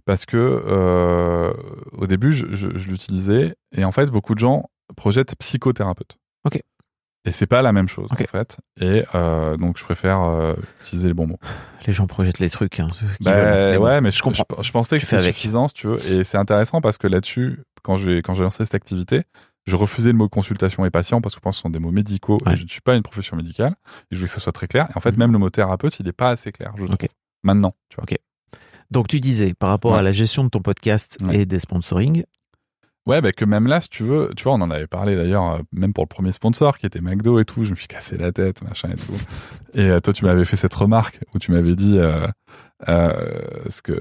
Parce que euh, au début, je, je- je l'utilisais, et en fait, beaucoup de gens projettent psychothérapeute. Ok. Et c'est pas la même chose, en fait. Et euh, donc, je préfère euh, utiliser les bons mots. Les gens projettent les trucs. Hein, Bah, veulent. Ouais, mais je, comprends. je, je pensais que Tu c'était suffisant, si tu veux. Et c'est intéressant parce que là-dessus, quand j'ai lancé cette activité, je refusais le mot consultation et patient parce que je pense que ce sont des mots médicaux Ouais. et je ne suis pas une profession médicale. Et je voulais que ce soit très clair. Et en fait, Mhm. même le mot thérapeute, il n'est pas assez clair, je trouve. Maintenant, tu vois. Donc tu disais, par rapport Ouais. à la gestion de ton podcast Ouais. et des sponsoring, Ouais, bah que même là, si tu veux, tu vois, on en avait parlé d'ailleurs, euh, même pour le premier sponsor qui était McDo et tout, je me suis cassé la tête, machin et tout. et euh, toi, tu m'avais fait cette remarque où tu m'avais dit, euh, euh, ce que,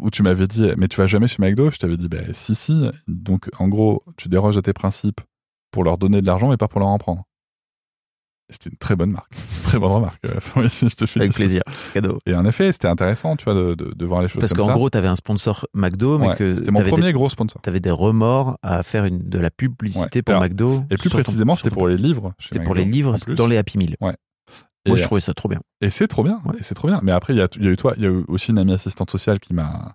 où tu m'avais dit, mais tu vas jamais chez McDo Je t'avais dit, bah si, si. Donc, en gros, tu déroges à tes principes pour leur donner de l'argent, mais pas pour leur en prendre. C'était une très bonne marque, très bonne remarque. Euh, je te avec plaisir, c'est cadeau. Et en effet, c'était intéressant, tu vois, de, de, de voir les choses Parce qu'en gros, tu avais un sponsor McDo, mais Ouais, que c'était mon premier des, gros sponsor. t'avais des remords à faire une, de la publicité Ouais. pour Alors, McDo. Et plus précisément, c'était pour les livres. C'était pour les livres dans les Happy Meal. Et, Moi, je trouvais ça trop bien. et c'est trop bien. Ouais. Et c'est trop bien. Mais après, il y a, il y a eu toi, il y a eu aussi une amie assistante sociale qui m'a,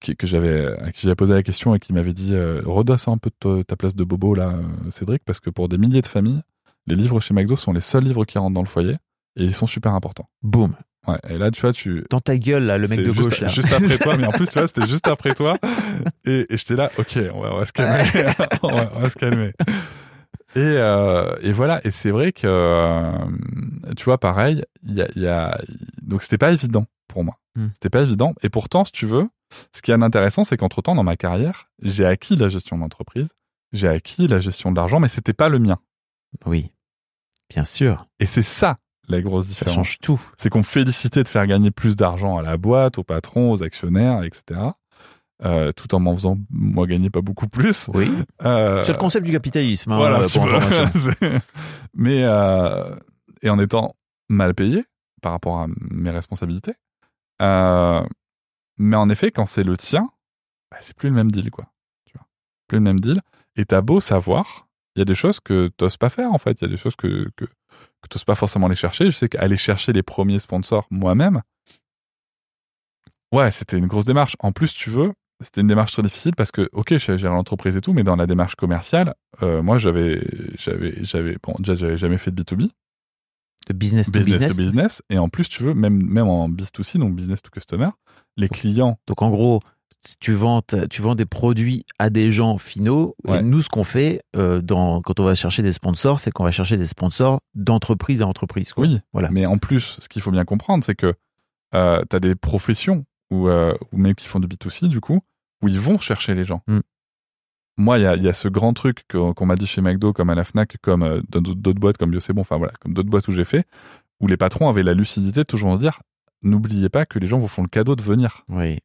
qui, que j'avais, à qui j'avais posé la question et qui m'avait dit, euh, redosse un peu de ta- place de bobo là, euh, Cédric, parce que pour des milliers de familles, les livres chez McDo sont les seuls livres qui rentrent dans le foyer et ils sont super importants. Boum. Ouais. Et là, tu vois, tu, Dans ta gueule, là, le mec de juste, gauche, là. juste après toi, mais en plus, tu vois, c'était juste après toi. Et, et j'étais là, ok, on va, on va se calmer. on, va, on va se calmer. Et, euh, et voilà, et c'est vrai que, euh, tu vois, pareil, il y a, il y a, donc c'était pas évident pour moi. Hmm. C'était pas évident. Et pourtant, si tu veux, ce qui est intéressant, c'est qu'entre temps, dans ma carrière, j'ai acquis la gestion d'entreprise, j'ai acquis la gestion de l'argent, mais c'était pas le mien. Oui, bien sûr. Et c'est ça la grosse Ça différence change tout. c'est qu'on me félicitait de faire gagner plus d'argent à la boîte, au patron, aux actionnaires, etc. Euh, tout en m'en faisant moi gagner pas beaucoup plus. Oui. Euh, C'est le concept du capitalisme, hein, voilà, euh, pour Mais et en étant mal payé par rapport à mes responsabilités. Mais en effet, quand c'est le tien, bah, c'est plus le même deal, quoi. Tu vois, plus le même deal. Et t'as beau savoir, il y a des choses que t'oses pas faire, en fait. Il y a des choses que que, que t'oses pas forcément aller chercher. Je sais qu'aller chercher les premiers sponsors moi-même, ouais, c'était une grosse démarche. En plus, tu veux, c'était une démarche très difficile parce que, ok, je savais gérer l'entreprise et tout, mais dans la démarche commerciale, euh, moi, j'avais, j'avais, j'avais, bon, déjà, j'avais jamais fait de B2B, De business to business, business. to business, et en plus, tu veux, même, même en B2C, donc business to customer, les clients, Donc en gros, tu vends, tu vends des produits à des gens finaux. Ouais. Et nous, ce qu'on fait euh, dans, quand on va chercher des sponsors, c'est qu'on va chercher des sponsors d'entreprise à entreprise. quoi. oui, Voilà. mais en plus, ce qu'il faut bien comprendre, c'est que euh, tu as des professions ou, euh, ou même qui font du B2C, du coup, où ils vont chercher les gens. Mm. Moi, il y a, il y a ce grand truc qu'on m'a dit chez McDo, comme à la Fnac, comme euh, dans d'autres boîtes, comme C'est Bon, enfin voilà, comme d'autres boîtes où j'ai fait, où les patrons avaient la lucidité de toujours dire n'oubliez pas que les gens vous font le cadeau de venir. Oui.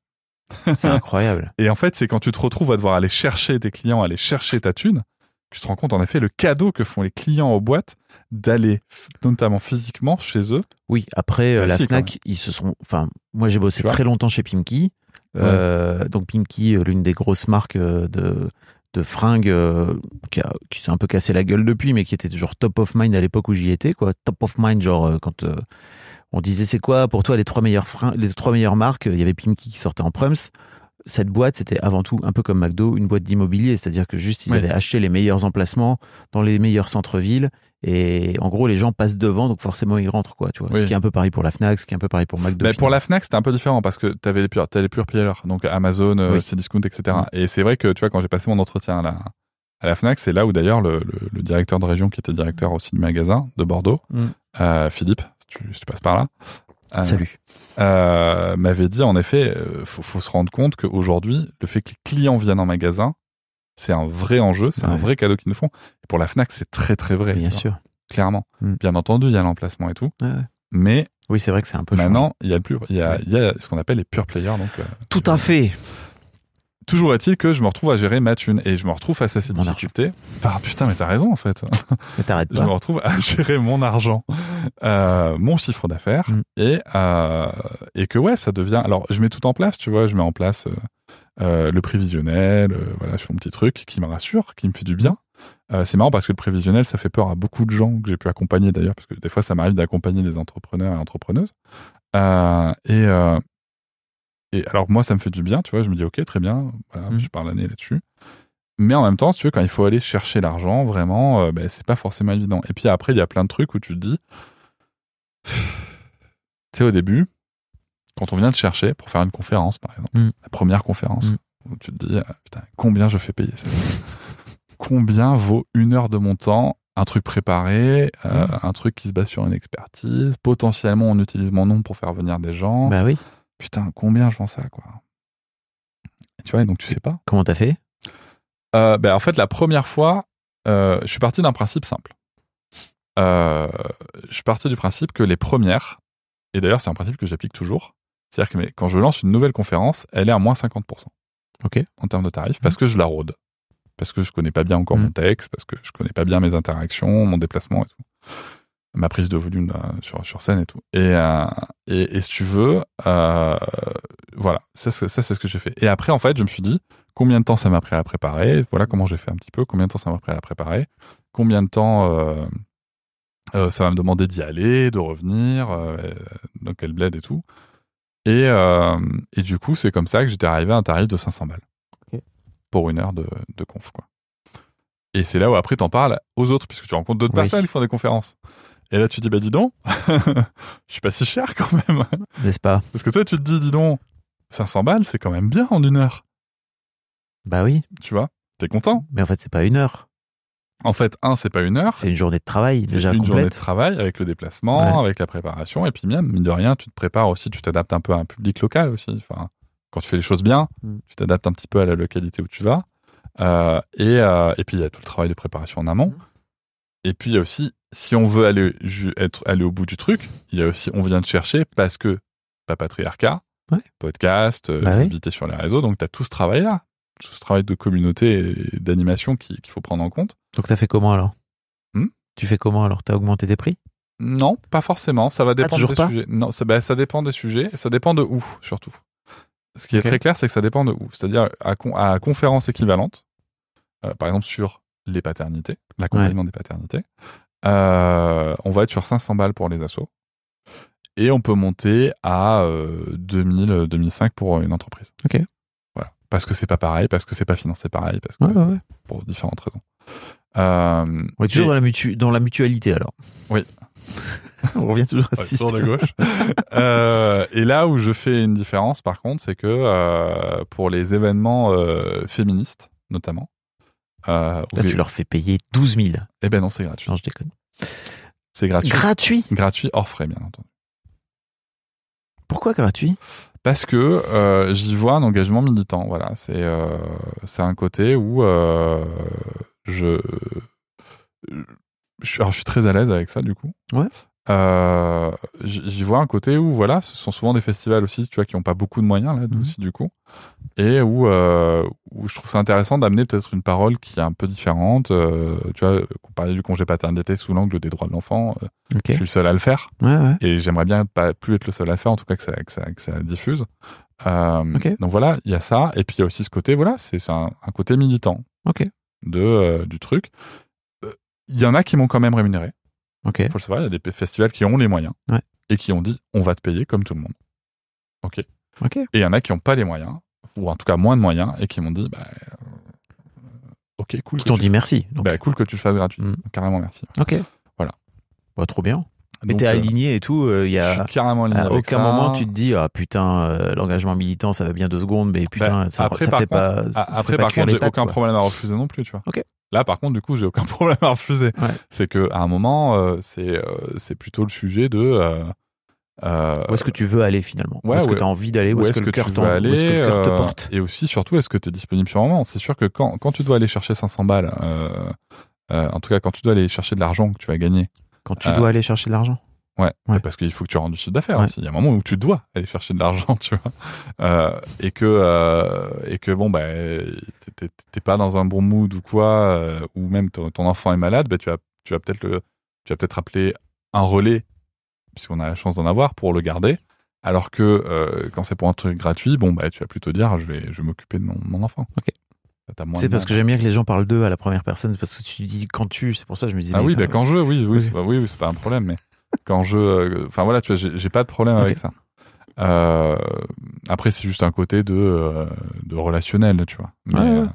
C'est incroyable. Et en fait, c'est quand tu te retrouves à devoir aller chercher tes clients, aller chercher ta thune, tu te rends compte en effet le cadeau que font les clients aux boîtes d'aller notamment physiquement chez eux. Oui, après, euh, Bah la FNAC, ils se sont. Enfin, moi, j'ai bossé très longtemps chez Pimki. Euh, Donc, Pimki, euh, l'une des grosses marques de, de fringues euh, qui, qui s'est un peu cassé la gueule depuis, mais qui était genre top of mind à l'époque où j'y étais. Quoi. Top of mind, genre, quand on disait c'est quoi pour toi les trois meilleures, fringues, les trois meilleures marques, il y avait Pimki qui sortait en prums. Cette boîte, c'était avant tout, un peu comme McDo, une boîte d'immobilier, c'est-à-dire que juste ils avaient acheté les meilleurs emplacements dans les meilleurs centres-villes et en gros les gens passent devant, donc forcément ils rentrent quoi, tu vois. Oui. Ce qui est un peu pareil pour la Fnac, ce qui est un peu pareil pour McDo. Mais pour la Fnac, c'était un peu différent parce que tu avais les pure, t'as les pure donc Amazon, euh, Oui. Cdiscount, etc. Mm. Et c'est vrai que tu vois, quand j'ai passé mon entretien à la, à la Fnac, c'est là où d'ailleurs le, le- le directeur de région, qui était directeur aussi du magasin de Bordeaux, Mm. euh, Philippe, si tu, si tu passes par là, Salut. euh, m'avait dit en effet, euh, faut, faut se rendre compte qu'aujourd'hui, le fait que les clients viennent en magasin, c'est un vrai enjeu, c'est un vrai cadeau qu'ils nous font. Et pour la Fnac, c'est très très vrai. Bien sûr. Clairement. Mm. Bien entendu, il y a l'emplacement et tout. Ouais, ouais. Mais Oui, c'est vrai que c'est un peu. Maintenant, il y a, plus, il y a, y a ce qu'on appelle les pure players. Donc, euh, Tout à fait. Toujours est-il que je me retrouve à gérer ma thune et je me retrouve face à ces Mon difficultés. Ah putain, mais t'as raison en fait. Mais t'arrêtes je me pas. retrouve à gérer mon argent, euh, mon chiffre d'affaires Mm. et euh, et que ouais, ça devient. Alors, je mets tout en place, tu vois, je mets en place euh, le prévisionnel, voilà, je fais mon petit truc qui me rassure, qui me fait du bien. C'est marrant parce que le prévisionnel, ça fait peur à beaucoup de gens que j'ai pu accompagner d'ailleurs, parce que des fois, ça m'arrive d'accompagner des entrepreneurs et entrepreneuses. Et et alors moi, ça me fait du bien, tu vois. Je me dis ok, très bien, voilà, Mm. je pars l'année là-dessus. Mais en même temps, si tu veux, quand il faut aller chercher l'argent, vraiment, euh, ben, c'est pas forcément évident. Et puis après, il y a plein de trucs où tu te dis, tu sais, au début, quand on vient te chercher pour faire une conférence, par exemple, Mm. la première conférence, Mm. où tu te dis, euh, putain, combien je fais payer ça Combien vaut une heure de mon temps un truc préparé, euh, un truc qui se base sur une expertise, potentiellement on utilise mon nom pour faire venir des gens. Bah oui. Putain, combien je vends ça, quoi Tu vois, et donc tu sais pas. Comment t'as fait? Euh, ben, en fait, la première fois, euh, je suis parti d'un principe simple. Euh, je suis parti du principe que les premières, et d'ailleurs c'est un principe que j'applique toujours, c'est-à-dire que mais, quand je lance une nouvelle conférence, elle est à moins 50% Ok. en termes de tarifs, parce que je la rôde. Parce que je connais pas bien encore Mm. mon texte, parce que je connais pas bien mes interactions, mon déplacement et tout. Ma prise de volume euh, sur, sur scène et tout. Et, euh, et, et si tu veux, euh, voilà, ça, c'est- ça c'est ce que j'ai fait. Et après, en fait, je me suis dit, combien de temps ça m'a pris à la préparer? Voilà comment j'ai fait un petit peu. Combien de temps ça m'a pris à la préparer? Combien de temps euh, ça va me demander d'y aller, de revenir, dans quel bled et tout. Et, et du coup, c'est comme ça que j'étais arrivé à un tarif de 500 balles pour une heure de, de conf. Quoi. Et c'est là où après t'en parles aux autres, puisque tu rencontres d'autres Oui. personnes qui font des conférences. Et là, tu dis, bah dis donc, je suis pas si cher quand même. N'est-ce pas? Parce que toi, tu te dis, dis donc, 500 balles, c'est quand même bien en une heure. Bah oui. Tu vois? T'es content Mais en fait, c'est pas une heure. En fait, un, c'est pas une heure. C'est une journée de travail C'est déjà une journée de travail avec le déplacement, Ouais. avec la préparation, et puis même, mine de rien, tu te prépares aussi, tu t'adaptes un peu à un public local aussi. Enfin, quand tu fais les choses bien, Mm. tu t'adaptes un petit peu à la localité où tu vas. Euh, et, euh, et puis, il y a tout le travail de préparation en amont. Mm. Et puis, il y a aussi, si on veut aller, être, aller au bout du truc, il y a aussi, on vient te chercher parce que pas patriarcat, Ouais. podcast, euh, Bah oui. visibilité sur les réseaux, donc tu as tout ce travail-là, tout ce travail de communauté et d'animation qui- qu'il faut prendre en compte. Donc t'as fait comment alors? Hmm? Tu fais comment alors? T'as augmenté tes prix? Non, pas forcément. Ça va dépendre Ah, toujours des pas? sujets. Non, ça, bah, ça dépend des sujets. Ça dépend de où, surtout. Ce qui est très clair, c'est que ça dépend de où. C'est-à-dire à, con- à conférence équivalente, euh, par exemple sur les paternités, l'accompagnement des paternités, euh, on va être sur 500 balles pour les assos. Et on peut monter à euh, 2000, euh, 2005 pour une entreprise. Ok. Voilà. Parce que c'est pas pareil, parce que c'est pas financé pareil, parce que Ouais, ouais, ouais. pour différentes raisons. Euh, On est toujours et- dans, la mutu- dans la mutualité alors. Oui. On revient toujours à Ouais, ce de gauche. Euh, et là où je fais une différence, par contre, c'est que euh, pour les événements euh, féministes, notamment, euh, Là, où- tu leur fais payer 12 000. eh ben non, c'est gratuit. Non, je déconne. C'est gratuit. Gratuit gratuit hors frais, bien entendu. Pourquoi gratuit? Parce que euh, j'y vois un engagement militant. Voilà, c'est euh, c'est un côté où euh, je je alors, je suis très à l'aise avec ça du coup. Ouais. Euh, j'y vois un côté où voilà, ce sont souvent des festivals aussi, tu vois, qui ont pas beaucoup de moyens là Mhm. aussi du coup, et où euh, où je trouve ça intéressant d'amener peut-être une parole qui est un peu différente. euh, tu vois, qu'on parlait du congé paternité sous l'angle des droits de l'enfant. Je suis le seul à le faire Ouais, ouais. et j'aimerais bien pas plus être le seul à le faire en tout cas que ça que ça, que ça diffuse donc voilà il y a ça et puis il y a aussi ce côté voilà c'est un, un côté militant de du truc il y en a qui m'ont quand même rémunéré Ok. faut le savoir il y a des festivals qui ont les moyens Ouais. et qui ont dit on va te payer comme tout le monde ok Ok. et il y en a qui n'ont pas les moyens ou en tout cas moins de moyens et qui m'ont dit bah, euh, ok cool Qui t'ont dit merci. donc. bah, cool que tu le fasses gratuit Mm. carrément merci Ok. Voilà. Bah, trop bien. Mais t'es euh, aligné et tout. Il y je a suis carrément aligné à aucun ça. moment tu te dis ah putain euh, l'engagement militant ça va bien deux secondes mais putain Bah, ça, après, ça par fait pas contre- ça fait Après, par contre, j'ai aucun quoi. problème à refuser non plus, tu vois. Là, par contre, du coup, j'ai aucun problème à refuser. Ouais. C'est que à un moment, euh, c'est euh, c'est plutôt le sujet de. Euh, euh, Où est-ce que tu veux aller finalement? Où ouais, est-ce que tu as envie d'aller? Où est-ce que, le cœur où aller est-ce que le cœur te euh, porte? Et aussi, surtout, est-ce que tu es disponible sur le moment? C'est sûr que quand, quand tu dois aller chercher 500 balles, euh, euh, en tout cas, quand tu dois aller chercher de l'argent que tu vas gagner, Quand tu euh, dois aller chercher de l'argent Ouais, Ouais. parce qu'il faut que tu rendes du chiffre d'affaires Ouais. aussi. Il y a un moment où tu dois aller chercher de l'argent, tu vois. Euh, et que euh, et que bon bah t'es- pas dans un bon mood ou quoi, euh, ou même ton, ton enfant est malade, bah tu vas tu vas peut-être le tu vas peut-être appeler un relais puisqu'on a la chance d'en avoir pour le garder. Alors que quand c'est pour un truc gratuit, bon bah tu vas plutôt dire je vais je vais m'occuper de mon, mon enfant. Ok. C'est parce mal. que j'aime bien que les gens parlent d'eux à la première personne, c'est parce que tu dis quand tu, c'est pour ça que je me dis. Ah oui, bah, quand je, oui, oui, oui. c'est pas, oui, oui, c'est pas un problème, mais quand je, euh, enfin voilà, tu vois, j'ai pas de problème avec ça. Euh, après, c'est juste un côté de, euh, de relationnel, tu vois. Mais, Ouais, ouais.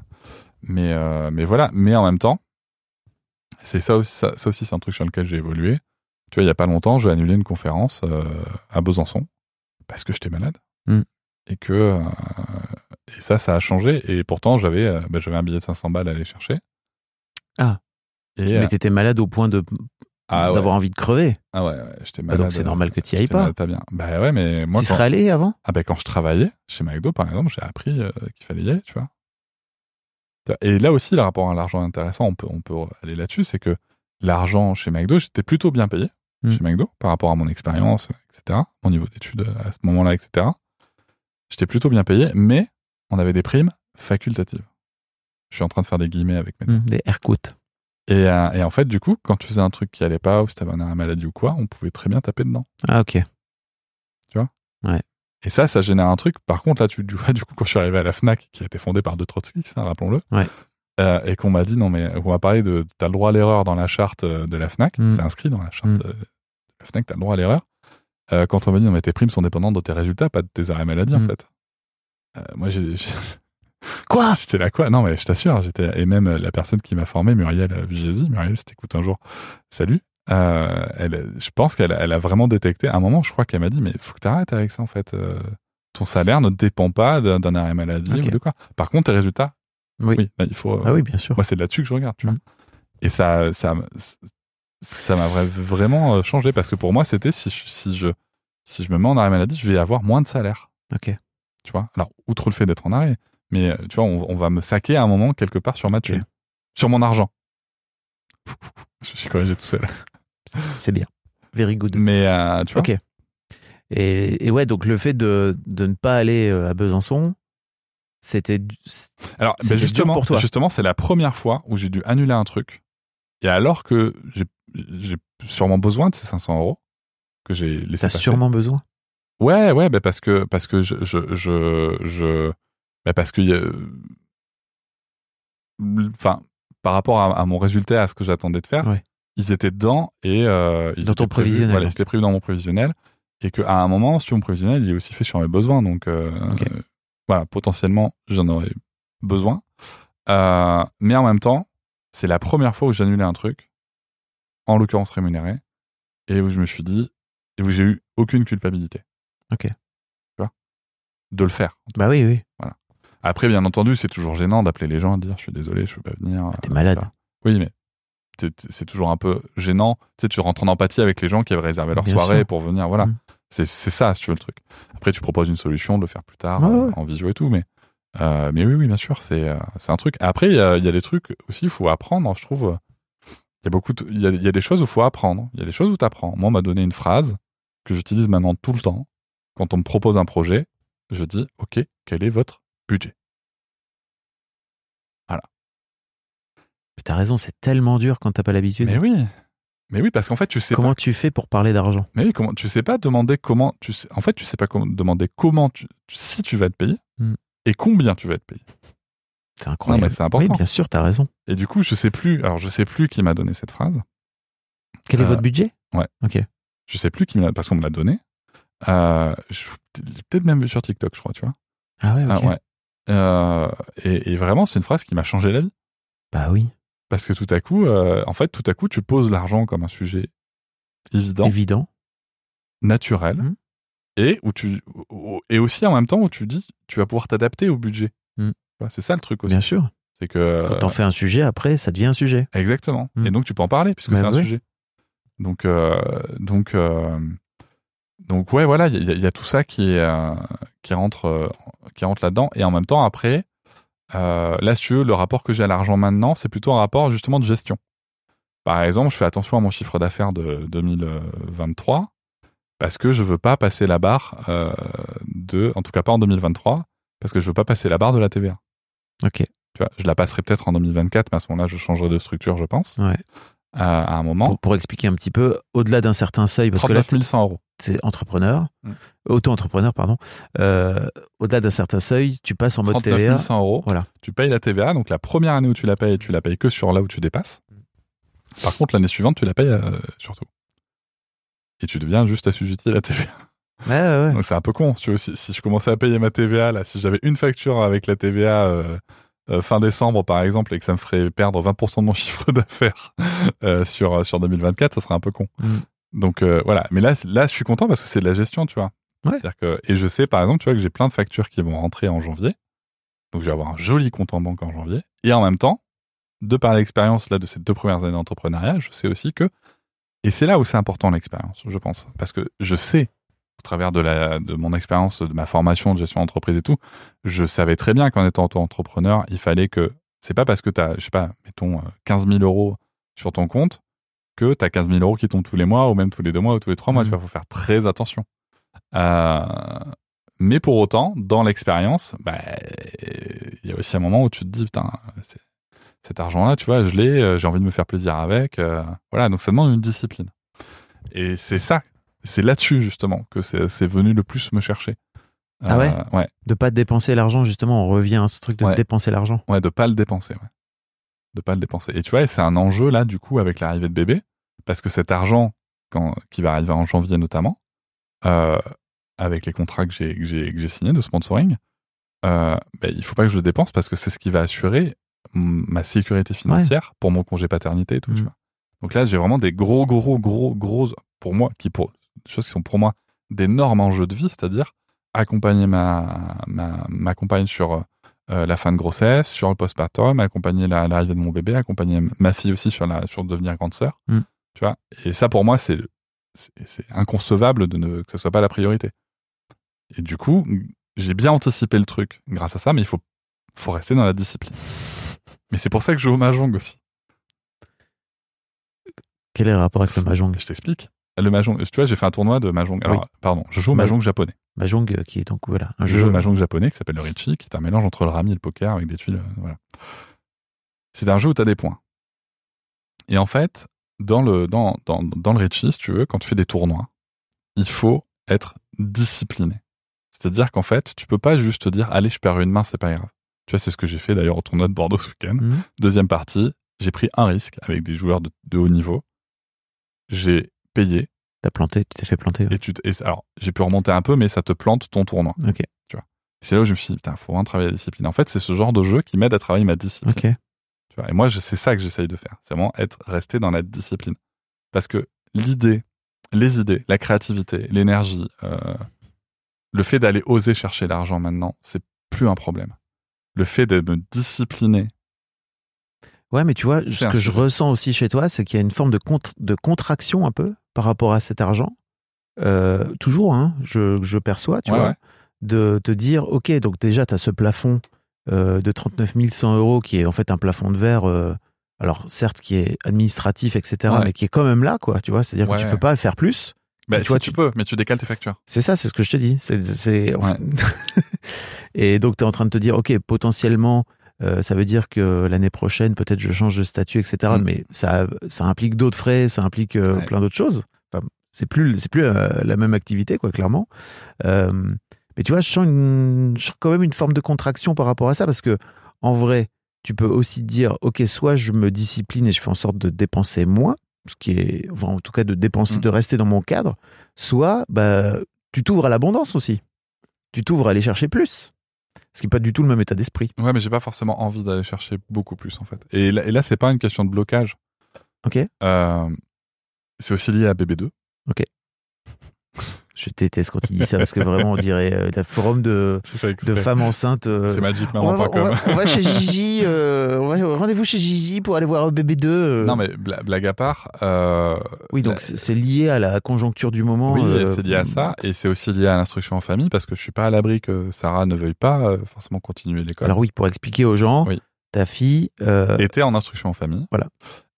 mais, mais voilà, mais en même temps, c'est ça aussi, ça, ça aussi, c'est un truc sur lequel j'ai évolué. Tu vois, il y a pas longtemps, j'ai annulé une conférence à Besançon parce que j'étais malade Mm. et que et ça, ça a changé. Et pourtant, j'avais, euh, bah, j'avais un billet de 500 balles à aller chercher. Ah. Et euh, Mais t'étais malade au point de ah ouais. d'avoir envie de crever. Ah ouais, ouais j'étais Ah, malade. donc c'est normal que tu y ailles pas. pas bien. Bah ouais, mais moi, Tu quand, serais allé avant? Ah bah, quand je travaillais chez McDo, par exemple, j'ai appris euh, qu'il fallait y aller, tu vois. Et là aussi, le rapport à l'argent est intéressant, on peut, on peut aller là-dessus, c'est que l'argent chez McDo, j'étais plutôt bien payé Mm. chez McDo par rapport à mon expérience, etc., mon niveau d'études à ce moment-là, etc. J'étais plutôt bien payé, mais on avait des primes facultatives. Je suis en train de faire des guillemets avec mes Hmm, Des aircoats. et, euh, et en fait, du coup, quand tu faisais un truc qui allait pas, ou si t'avais un arrêt maladie ou quoi, on pouvait très bien taper dedans. Ah ok. Et ça, ça génère un truc. Par contre, là, tu, du, du coup, quand je suis arrivé à la FNAC, qui a été fondée par deux trotskistes, hein, rappelons-le, Ouais. euh, et qu'on m'a dit, non, mais on m'a parlé de, t'as le droit à l'erreur dans la charte euh, de la FNAC, Mm. c'est inscrit dans la charte Mm. euh, de la FNAC, t'as le droit à l'erreur. Euh, quand on m'a dit, non, mais tes primes sont dépendantes de tes résultats, pas de tes arrêts maladie, en Mm. fait. Euh, moi, j'ai, Quoi? J'étais là, quoi? Non, mais je t'assure, j'étais, et même euh, la personne qui m'a formé, Muriel euh, Vigési, Muriel, si t'écoutes un jour, salut. Euh, elle, je pense qu'elle elle a vraiment détecté. À un moment, je crois qu'elle m'a dit, mais faut que t'arrêtes avec ça, en fait. Euh, ton salaire ne dépend pas d'un arrêt maladie ou de quoi. Par contre, tes résultats, Oui. oui, là, il faut. Ah oui, bien sûr. Moi, c'est là-dessus que je regarde, tu vois. Mm. Et ça, ça, ça m'a vra- vraiment changé parce que pour moi, c'était si je, si je, si je me mets en arrêt maladie, je vais avoir moins de salaire. Ok. Tu vois. Alors, outre le fait d'être en arrêt, mais euh, tu vois, on, on va me saquer à un moment quelque part sur ma thune, sur mon argent. Je suis corrigé tout seul. C'est bien. Very good. Mais euh, tu vois. Ok. Et, et ouais, donc le fait de, de ne pas aller euh, à Besançon, c'était. Alors, ben justement, pour toi. justement, c'est la première fois où j'ai dû annuler un truc. Et alors que j'ai, sûrement besoin de ces 500 euros que j'ai laissé T'as sûrement besoin. Ouais, ouais, ben parce que parce que je je je, je ben parce que a- enfin par rapport à, à mon résultat à ce que j'attendais de faire, Ouais. ils étaient dedans et euh, ils Dans ton étaient prévus- prévisionnel, Voilà, donc. ils étaient prévus dans mon prévisionnel et qu'à un moment sur mon prévisionnel, il est aussi fait sur mes besoins donc euh, euh, voilà, potentiellement j'en aurais besoin. Euh, mais en même temps, c'est la première fois où j'annulais un truc, en l'occurrence rémunéré, et où je me suis dit, et où j'ai eu aucune culpabilité. Ok. Tu vois? De le faire. Bah oui, oui. Après, bien entendu, c'est toujours gênant d'appeler les gens et de dire je suis désolé, je peux pas venir. T'es euh, malade. Oui, mais c'est toujours un peu gênant. Tu sais, tu rentres en empathie avec les gens qui avaient réservé leur Bien soirée sûr. pour venir. Voilà. Mm. C'est ça, si tu veux, le truc. Après, tu proposes une solution de le faire plus tard, Ouais, euh, ouais. en visio et tout, mais, euh, mais oui, oui, bien sûr, c'est euh, un truc. Après, il y y a des trucs aussi, il faut apprendre, je trouve. Il y a beaucoup, il y y a des choses où il faut apprendre. Il y a des choses où tu apprends. Moi, on m'a donné une phrase que j'utilise maintenant tout le temps. Quand on me propose un projet, je dis, OK, quel est votre budget? Mais T'as raison, c'est tellement dur quand t'as pas l'habitude. Mais oui. Mais oui, parce qu'en fait, tu sais Comment pas. tu fais pour parler d'argent? Mais oui, comment, tu sais pas demander comment. Tu sais, en fait, tu sais pas comment, demander comment tu, si tu vas être payé Hmm. et combien tu vas être payé. C'est incroyable. Non, mais c'est important. Oui, bien sûr, t'as raison. Et du coup, je sais plus. Alors, je sais plus qui m'a donné cette phrase. Quel est Euh, votre budget? ouais. Ok. Je sais plus qui me l'a, parce qu'on me l'a donné. Euh, peut-être même vu sur TikTok, je crois, tu vois. Ah ouais, ok. Ah, ouais. Euh, et, et vraiment, c'est une phrase qui m'a changé la vie. Bah oui, Parce que tout à coup, euh, en fait, tout à coup, tu poses l'argent comme un sujet évident. évident. naturel Mhm. et où tu et aussi en même temps où tu dis tu vas pouvoir t'adapter au budget. Vois, C'est ça le truc aussi. Bien sûr. C'est que Quand t'en fais un sujet, après, ça devient un sujet. exactement. Mhm. Et donc tu peux en parler puisque Bah c'est un sujet. Donc euh, donc euh, donc ouais voilà il y, a- il y a tout ça qui est euh, qui rentre euh, qui rentre là-dedans et en même temps après euh, là si tu veux le rapport que j'ai à l'argent maintenant c'est plutôt un rapport justement de gestion. Par exemple, je fais attention à mon chiffre d'affaires de 2023 parce que je veux pas passer la barre euh, de, en tout cas pas en 2023, parce que je veux pas passer la barre de la TVA. Ok. Tu vois, je la passerai peut-être en 2024, mais à ce moment-là, je changerai de structure, je pense, Ouais. À, un moment. Pour, pour expliquer un petit peu, au-delà d'un certain seuil, parce que là, 39 100 euros. c'est entrepreneur, Mm. auto-entrepreneur, pardon. Euh, au-delà d'un certain seuil, tu passes en mode 39 TVA. 100 euros. Voilà. Tu payes la TVA, donc la première année où tu la payes, tu la payes que sur là où tu dépasses. Par contre, l'année suivante, tu la payes euh, sur tout. Et tu deviens juste assujetti à la TVA. Ouais, ouais, ouais. Donc c'est un peu con. Tu vois, si, si je commençais à payer ma TVA, là, si j'avais une facture avec la TVA euh, euh, fin décembre, par exemple, et que ça me ferait perdre 20% de mon chiffre d'affaires euh, sur, sur 2024, ça serait un peu con. Mm. Donc euh, voilà. Mais là, là, je suis content parce que c'est de la gestion, tu vois. Ouais. C'est-à-dire que, et je sais, par exemple, tu vois, que j'ai plein de factures qui vont rentrer en janvier. Donc je vais avoir un joli compte en banque en janvier. Et en même temps, de par l'expérience là de ces deux premières années d'entrepreneuriat, je sais aussi que, et c'est là où c'est important l'expérience, je pense, parce que je sais travers de, la, de mon expérience, de ma formation de gestion d'entreprise et tout, je savais très bien qu'en étant auto-entrepreneur, il fallait que, c'est pas parce que tu as, je sais pas, mettons euh, 15 000 euros sur ton compte que tu as 15 000 euros qui tombent tous les mois ou même tous les deux mois ou tous les trois mois. Mhm. Tu vois, faut faire très attention. Euh, mais pour autant, dans l'expérience, bah, il y a aussi un moment où tu te dis, putain, cet argent-là, tu vois, je l'ai, euh, j'ai envie de me faire plaisir avec. euh, voilà, donc ça demande une discipline. Et c'est ça, c'est là-dessus justement que c'est venu le plus me chercher. Ah ouais Euh, Ouais, De pas dépenser l'argent, justement, on revient à ce truc de Ouais. dépenser l'argent. ouais, de pas le dépenser, ouais. De pas le dépenser. Et tu vois, c'est un enjeu là, du coup, avec l'arrivée de bébé, parce que cet argent, quand, qui va arriver en janvier notamment, euh, avec les contrats que j'ai signés de sponsoring, euh, ben, il faut pas que je le dépense parce que c'est ce qui va assurer ma sécurité financière pour mon congé paternité et tout. Tu Mhm. vois. Donc là, j'ai vraiment des gros, gros, gros, gros, pour moi, qui pour choses qui sont pour moi d'énormes enjeux de vie, c'est-à-dire accompagner ma, ma, ma compagne sur euh, la fin de grossesse, sur le postpartum, accompagner la- l'arrivée de mon bébé, accompagner ma fille aussi sur la sur devenir grande sœur. Mm. Tu vois. Et ça, pour moi, c'est inconcevable de ne que ce soit pas la priorité. Et du coup, j'ai bien anticipé le truc grâce à ça, mais il faut faut rester dans la discipline. Mais c'est pour ça que je joue au mahjong aussi. Quel est le rapport avec le mahjong? Je t'explique. Le mahjong, tu vois, j'ai fait un tournoi de mahjong. Alors, Oui. pardon, je joue au mahjong japonais. Mahjong euh, qui est donc voilà un Je jeu. joue au mahjong japonais qui s'appelle le Richi, qui est un mélange entre le rami et le poker avec des tuiles. euh, voilà. C'est un jeu où tu as des points. Et en fait, dans le, dans, dans, dans le Richi, si tu veux, quand tu fais des tournois, il faut être discipliné. C'est-à-dire qu'en fait, tu peux pas juste te dire, allez, je perds une main, c'est pas grave. Tu vois, c'est ce que j'ai fait d'ailleurs au tournoi de Bordeaux ce week-end. Mhm. Deuxième partie, j'ai pris un risque avec des joueurs de, de haut niveau. J'ai payé T'as planté, tu t'es fait planter. ouais. et tu et alors j'ai pu remonter un peu, mais ça te plante ton tournoi. Ok. C'est là où je me suis dit, putain, faut vraiment travailler la discipline. En fait, c'est ce genre de jeu qui m'aide à travailler ma discipline. Ok. Tu vois. Et moi, c'est ça que j'essaye de faire. C'est vraiment être resté dans la discipline. Parce que l'idée, les idées, la créativité, l'énergie, euh, le fait d'aller oser chercher l'argent maintenant, c'est plus un problème. Le fait de me discipliner, Ouais, mais tu vois, ce que je ressens aussi chez toi, c'est qu'il y a une forme de, contr- de contraction un peu par rapport à cet argent. Euh, toujours, hein, je, je perçois, tu Ouais, vois, ouais. de te dire, ok, donc déjà, tu as ce plafond euh, de 39 100 euros qui est en fait un plafond de verre, euh, alors certes, qui est administratif, etc., Ouais. mais qui est quand même là, quoi, tu vois, c'est-à-dire que tu peux pas faire plus. bah, tu si vois, tu tu- peux, mais tu décales tes factures. C'est ça, c'est ce que je te dis. C'est. Et donc, tu es en train de te dire, OK, potentiellement, euh, ça veut dire que l'année prochaine, peut-être je change de statut, etc. Mm. Mais ça, ça implique d'autres frais, ça implique euh, Ouais. plein d'autres choses. Enfin, c'est plus, c'est plus euh, la même activité, quoi, clairement. Mais tu vois, je sens, une, je sens quand même une forme de contraction par rapport à ça, parce que en vrai, tu peux aussi dire, OK, soit je me discipline et je fais en sorte de dépenser moins, ce qui est, enfin, en tout cas, de dépenser, Mm. de rester dans mon cadre, soit bah, tu t'ouvres à l'abondance aussi. Tu t'ouvres à aller chercher plus. Ce qui n'est pas du tout le même état d'esprit. Ouais, mais j'ai pas forcément envie d'aller chercher beaucoup plus, en fait. Et là, et là c'est pas une question de blocage. Ok Euh, c'est aussi lié à BB2. Je déteste quand il dit ça parce que vraiment, on dirait euh, le forum de, de femmes enceintes. euh, C'est on, va, on magicmaman.com. va- on va chez Gigi, euh, on va- rendez-vous chez Gigi pour aller voir BB2. euh. Non, mais bla- blague à part. oui, donc la- c'est lié à la conjoncture du moment. Oui, c'est lié à ça. Et c'est aussi lié à l'instruction en famille parce que je suis pas à l'abri que Sarah ne veuille pas forcément continuer l'école. Alors oui, pour expliquer aux gens, Oui. ta fille, était en instruction en famille. Voilà.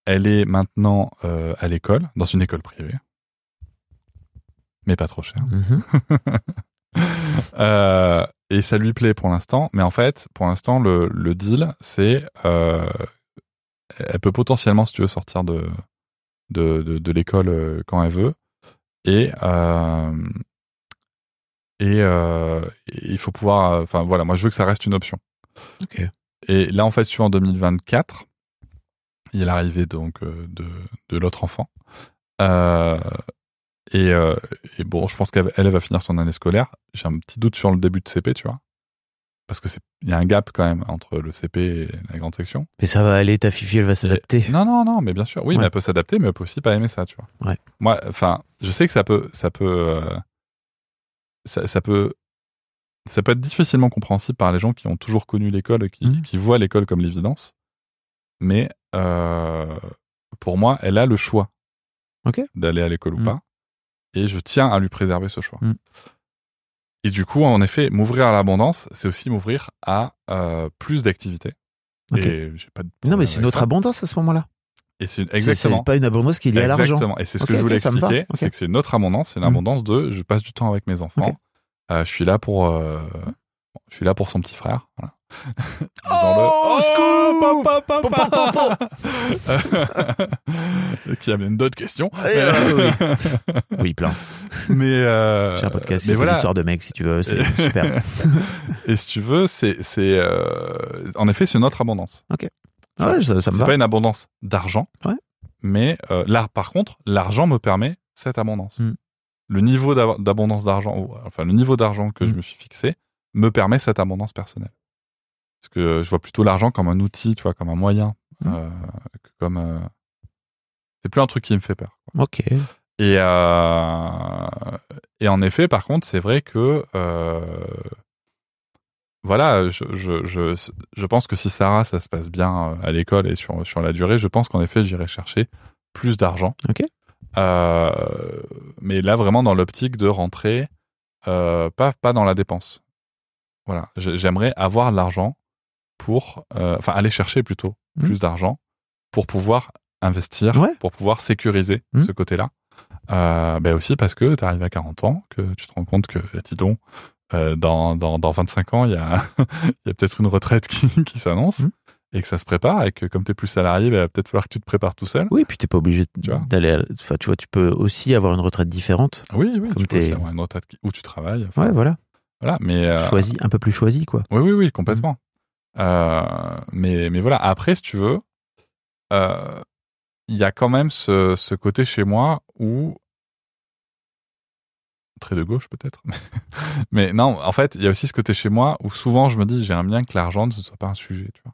elle est maintenant à l'école, dans une école privée, mais pas trop chère. Mhm. Euh, et ça lui plaît pour l'instant, mais en fait, pour l'instant, le, le deal, c'est euh, elle peut potentiellement, si tu veux, sortir de de, de, de l'école euh, quand elle veut, et euh, et, et il faut pouvoir, enfin voilà, moi je veux que ça reste une option. Et là, en fait, sur en 2024, il y a l'arrivée donc de de l'autre enfant. Euh, et, euh, et bon, je pense qu'elle elle va finir son année scolaire. J'ai un petit doute sur le début de CP, tu vois. Parce que c'est, il y a un gap quand même entre le CP et la grande section. Mais ça va aller, ta fifi, elle va s'adapter. Non, non, non, mais bien sûr. Oui, Ouais. mais elle peut s'adapter, mais elle peut aussi pas aimer ça, tu vois. Ouais. Moi, enfin, je sais que ça peut, ça peut, euh, ça, ça peut, ça peut être difficilement compréhensible par les gens qui ont toujours connu l'école, et qui, Mhm. qui voient l'école comme l'évidence. Mais euh, pour moi, elle a le choix d'aller à l'école ou Mhm. pas, et je tiens à lui préserver ce choix. Mhm. Et du coup, en effet, m'ouvrir à l'abondance, c'est aussi m'ouvrir à euh, plus d'activités. Non, mais c'est une autre ça. abondance à ce moment-là. Et c'est une- exactement. C'est pas une abondance qui est liée à l'argent. Exactement. Et c'est ce que je voulais expliquer. C'est que c'est une autre abondance. C'est une Mm. abondance de je passe du temps avec mes enfants. Euh, je suis là pour. euh, je suis là pour son petit frère. Voilà. Oh. Qui amène d'autres questions. Eh, euh, Oui, plein. Mais, euh, J'ai un podcast, mais c'est voilà. l'histoire de mec, si tu veux. C'est super. Et si tu veux, c'est, c'est, euh, en effet, c'est une autre abondance. Ah ouais, ça, ça me C'est va. pas une abondance d'argent. Ouais. Mais euh, là, par contre, l'argent me permet cette abondance. Mm. Le niveau d'ab- d'abondance d'argent, enfin le niveau d'argent que je Mm. me suis fixé, me permet cette abondance personnelle. Parce que je vois plutôt l'argent comme un outil, tu vois, comme un moyen, Mm. euh, que comme. euh, C'est plus un truc qui me fait peur. quoi. Ok. Et euh, et en effet, par contre, c'est vrai que voilà, je, je, je, je pense que si Sarah, ça se passe bien à l'école et sur, sur la durée, je pense qu'en effet, j'irai chercher plus d'argent. Ok. Euh, mais là, vraiment dans l'optique de rentrer, euh, pas, pas dans la dépense. Voilà, J'ai- j'aimerais avoir l'argent pour, euh, enfin, aller chercher plutôt Mhm. plus d'argent pour pouvoir investir, Ouais. pour pouvoir sécuriser Mhm. ce côté-là. Euh, ben aussi parce que tu arrives à 40 ans, que tu te rends compte que, dis donc, euh, dans, dans, dans 25 ans, il y a, il y a peut-être une retraite qui, qui s'annonce Mhm. et que ça se prépare et que comme tu es plus salarié, ben, il va peut-être falloir que tu te prépares tout seul. Oui, puis t'es pas obligé Tu d'aller. Enfin, tu vois, tu peux aussi avoir une retraite différente. Oui, oui, Comme tu peux aussi t'es- avoir une retraite où tu travailles. enfin, Ouais, voilà. Voilà, mais euh, Choisi, un peu plus choisi, quoi. oui, oui, oui, complètement. Mais, mais voilà, après, si tu veux, euh, il y a quand même ce, ce côté chez moi où très de gauche peut-être, mais non, en fait, il y a aussi ce côté chez moi où souvent je me dis j'aimerais bien que l'argent ne soit pas un sujet, tu vois,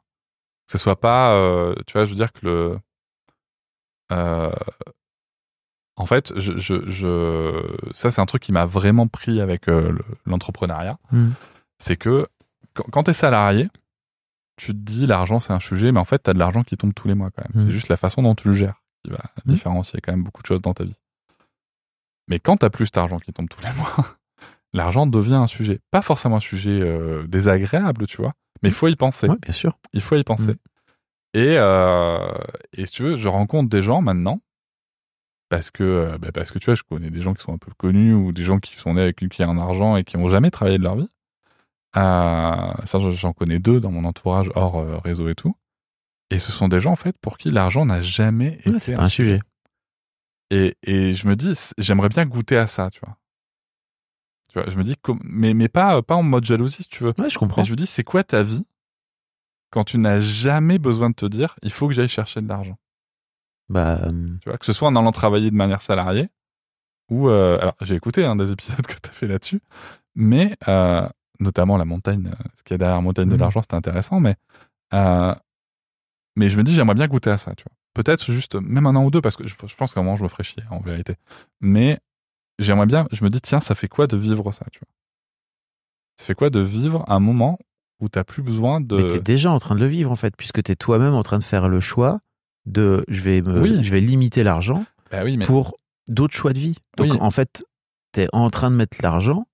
que ce soit pas, euh, tu vois, je veux dire que le, euh, en fait, je, je, je, ça c'est un truc qui m'a vraiment pris avec euh, le- l'entrepreneuriat. Mm. c'est que quand, quand tu es salarié, tu te dis l'argent c'est un sujet, mais en fait tu as de l'argent qui tombe tous les mois quand même. Mm. C'est juste la façon dont tu le gères qui va Mm. différencier quand même beaucoup de choses dans ta vie. Mais quand tu plus cet argent qui tombe tous les mois, l'argent devient un sujet. Pas forcément un sujet euh, désagréable, tu vois, mais il faut y penser. Ouais, bien sûr. Il faut y penser. Mm. Et, euh, et si tu veux, je rencontre des gens maintenant, parce que, euh, bah, parce que tu vois, je connais des gens qui sont un peu connus ou des gens qui sont nés avec qui a un argent et qui n'ont jamais travaillé de leur vie. Euh, ça, j'en- connais deux dans mon entourage hors euh, réseau et tout. Et ce sont des gens, en fait, pour qui l'argent n'a jamais Ouais, été c'est pas un sujet. et, et je me dis, j'aimerais bien goûter à ça, tu vois. Tu vois, je me dis, mais, mais pas, pas en mode jalousie, si tu veux. Ouais, je comprends. Mais je me dis, c'est quoi ta vie quand tu n'as jamais besoin de te dire, il faut que j'aille chercher de l'argent? Bah, euh, Tu vois, que ce soit en allant travailler de manière salariée ou. euh, alors, j'ai écouté un des épisodes que tu as fait là-dessus, mais euh, notamment la montagne, euh, ce qu'il y a derrière la montagne de Mhm. l'argent, c'était intéressant, mais. euh, mais je me dis, j'aimerais bien goûter à ça, tu vois. Peut-être juste, même un an ou deux, parce que je, je pense qu'à un moment, je me ferais chier, en vérité. Mais j'aimerais bien, je me dis, tiens, ça fait quoi de vivre ça, tu vois? Ça fait quoi de vivre un moment où t'as plus besoin de. mais t'es déjà en train de le vivre, en fait, puisque t'es toi-même en train de faire le choix de je vais, me, Oui. je vais limiter l'argent Bah oui, mais. pour d'autres choix de vie. Donc, Oui. en fait, t'es en train de mettre l'argent.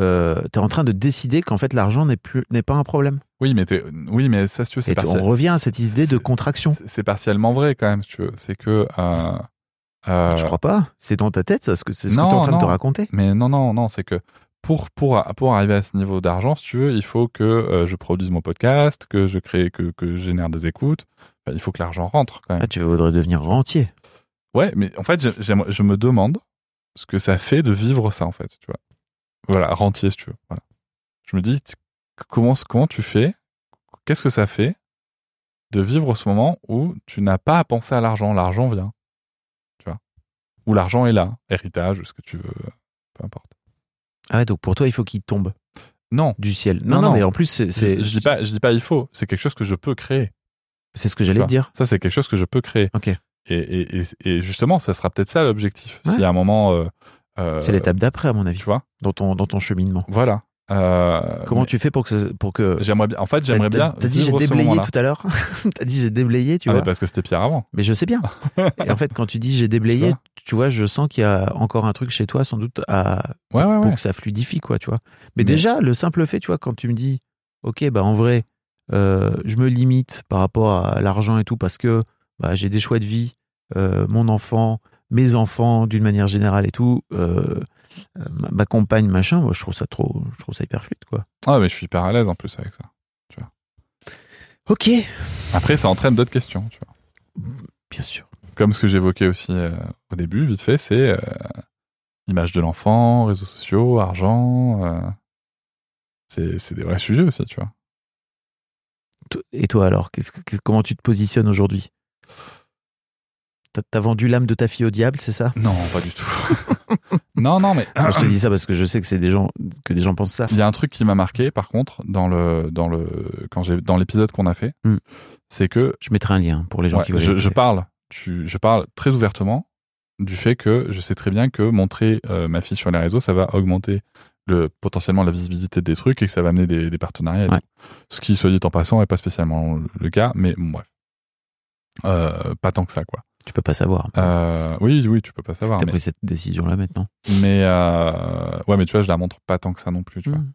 Euh, t'es en train de décider qu'en fait l'argent n'est plus n'est pas un problème. Oui, mais oui, mais ça, si tu veux, c'est partiel- on revient à cette idée de contraction. c'est- partiellement vrai quand même, si tu veux. C'est que. euh, euh, Je crois pas. C'est dans ta tête, que c'est ce que tu es en train de te raconter. Mais non, non, non, c'est que pour, pour, pour arriver à ce niveau d'argent, si tu veux, il faut que euh, je produise mon podcast, que je crée, que, que je génère des écoutes. Enfin, il faut que l'argent rentre quand même. Ah, tu voudrais devenir rentier. Ouais, mais en fait, je me demande ce que ça fait de vivre ça, en fait, tu vois. Voilà, rentier, si tu veux. Voilà. Je me dis, comment, comment tu fais Qu'est-ce que ça fait de vivre ce moment où tu n'as pas à penser à l'argent L'argent vient, tu vois? Où l'argent est là, héritage, ce que tu veux, peu importe. Ah ouais, donc pour toi, il faut qu'il tombe Non, du ciel. Non, Non, non, non. mais en plus, c'est, c'est, je dis pas, je dis pas il faut. C'est quelque chose que je peux créer. c'est ce que j'allais dire. Ça, c'est quelque chose que je peux créer. Ok. Et, et, et, et justement, ça sera peut-être ça l'objectif. Ouais. Si à un moment, euh, C'est l'étape d'après, à mon avis, tu vois. dans ton, dans ton cheminement. Voilà. Euh, Comment mais tu fais pour que, ça- pour que. J'aimerais bien. En fait, j'aimerais bien. T'as dit j'ai déblayé tout à l'heure. t'as dit j'ai déblayé, tu Ah, vois. parce que c'était Pierre avant. Mais je sais bien. Et en fait, quand tu dis j'ai Tu déblayé, vois. tu vois, je sens qu'il y a encore un truc chez toi, sans doute, à, Ouais, ouais, pour que ça fluidifie, quoi, tu vois. Mais, Mais- déjà, le simple fait, tu vois, quand tu me dis, ok, bah en vrai, euh, je me limite par rapport à l'argent et tout, parce que bah, j'ai des choix de vie, euh, mon enfant, mes enfants, d'une manière générale et tout, euh, ma, compagne, machin, moi, je trouve ça trop, je trouve ça hyper fluide, quoi. Ah, mais je suis hyper à l'aise en plus avec ça. Ok, Après, ça entraîne d'autres questions. Tu vois. bien sûr. Comme ce que j'évoquais aussi euh, au début, vite fait, c'est euh, image de l'enfant, réseaux sociaux, argent. euh, c'est des vrais sujets aussi, tu vois. Et toi alors, que- comment tu te positionnes aujourd'hui? T'as vendu l'âme de ta fille au diable, c'est ça? Non, pas du tout. non, non, mais Je te dis ça parce que je sais que c'est des gens que des gens pensent ça. Il y a un truc qui m'a marqué, par contre, dans le dans le quand j'ai dans l'épisode qu'on a fait, Hmm. c'est que Je mettrai un lien pour les gens ouais, qui veulent. je, je parle, tu, je parle très ouvertement du fait que je sais très bien que montrer euh, ma fille sur les réseaux, ça va augmenter le potentiellement la visibilité des trucs et que ça va amener des, des partenariats. Ouais. Ce qui, soit dit en passant, est pas spécialement le cas, mais bon, bref, Euh, pas tant que ça, quoi. Tu peux pas savoir. Euh, oui, oui, tu peux pas savoir. T'as Mais, pris cette décision-là maintenant. mais euh, ouais, mais tu vois, je la montre pas tant que ça non plus, tu vois. Hmm.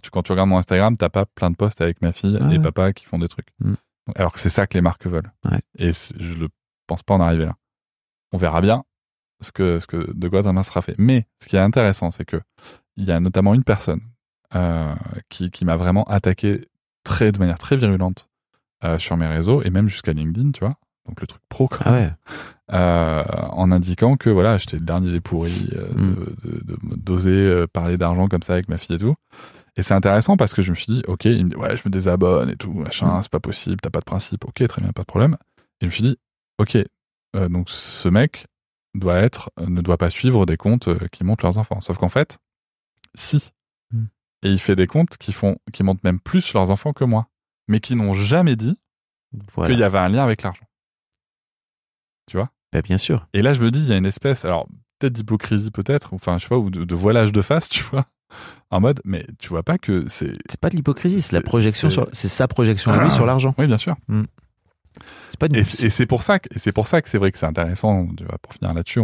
Tu- quand tu regardes mon Instagram, t'as pas plein de posts avec ma fille Ah et ouais. papa qui font des trucs. Mm. Alors que c'est ça que les marques veulent. Ouais. Et je ne pense pas en arriver là. On verra bien ce que, ce que, de quoi demain sera fait. Mais ce qui est intéressant, c'est que il y a notamment une personne euh, qui, qui m'a vraiment attaqué très, de manière très virulente euh, sur mes réseaux et même jusqu'à LinkedIn, tu vois. Donc le truc pro, quoi Ah ouais. euh, en indiquant que voilà, j'étais le dernier des pourris, euh, Mm. de- d'oser euh, parler d'argent comme ça avec ma fille et tout. Et c'est intéressant parce que je me suis dit, ok, il me dit, ouais, je me désabonne et tout, machin, Mm. c'est pas possible, t'as pas de principe, ok, très bien, pas de problème. Et je me suis dit, ok, euh, donc ce mec doit être, ne doit pas suivre des comptes euh, qui montrent leurs enfants. Sauf qu'en fait, si. Mm. Et il fait des comptes qui font, qui montrent même plus leurs enfants que moi, mais qui n'ont jamais dit Voilà. qu'il y avait un lien avec l'argent. Tu vois Bah, bien sûr. et là, je me dis, il y a une espèce, alors peut-être d'hypocrisie peut-être, enfin je sais pas, ou de, de voilage de face, tu vois, en mode, mais tu vois pas que c'est... C'est pas de l'hypocrisie, c'est la projection sur. C'est sa projection à lui sur l'argent. Oui, bien sûr. C'est pas une. Et, c'est- pour ça que et c'est pour ça que c'est vrai que c'est intéressant, tu vois, pour finir là-dessus,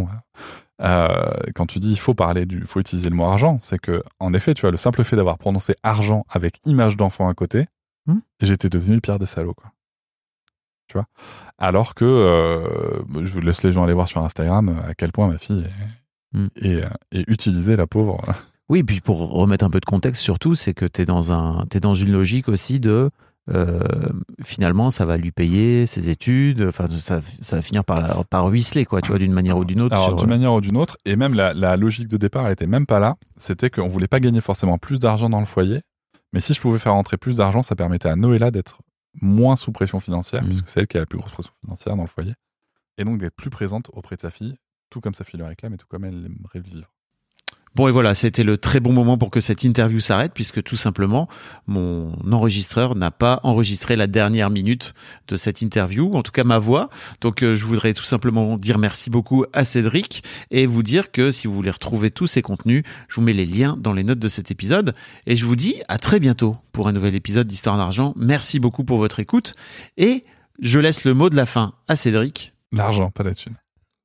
euh, quand tu dis il faut parler du, faut utiliser le mot argent, c'est que en effet, tu vois, le simple fait d'avoir prononcé argent avec image d'enfant à côté, Hmm. j'étais devenu le pire des salauds, quoi. Tu vois. Alors que euh, je laisse les gens aller voir sur Instagram euh, à quel point ma fille est, est, euh, est utilisée, la pauvre. Oui, puis pour remettre un peu de contexte, surtout, c'est que t'es dans un, dans une logique aussi de. euh, finalement, ça va lui payer ses études. Enfin, ça, ça va finir par, par ruisseler, quoi, tu vois, d'une manière ou d'une autre. Alors, sur- d'une manière ou d'une autre, et même la, la logique de départ, elle était même pas là. C'était qu'on voulait pas gagner forcément plus d'argent dans le foyer, mais si je pouvais faire rentrer plus d'argent, ça permettait à Noëlla d'être moins sous pression financière, Mhm. puisque c'est elle qui a la plus grosse pression financière dans le foyer, et donc d'être plus présente auprès de sa fille, tout comme sa fille le réclame et tout comme elle aimerait le vivre. Bon et voilà, c'était le très bon moment pour que cette interview s'arrête puisque tout simplement mon enregistreur n'a pas enregistré la dernière minute de cette interview, en tout cas ma voix. Donc euh, je voudrais tout simplement dire merci beaucoup à Cédric et vous dire que si vous voulez retrouver tous ces contenus, je vous mets les liens dans les notes de cet épisode et je vous dis à très bientôt pour un nouvel épisode d'Histoire d'argent. Merci beaucoup pour votre écoute et je laisse le mot de la fin à Cédric. L'argent, pas la thune.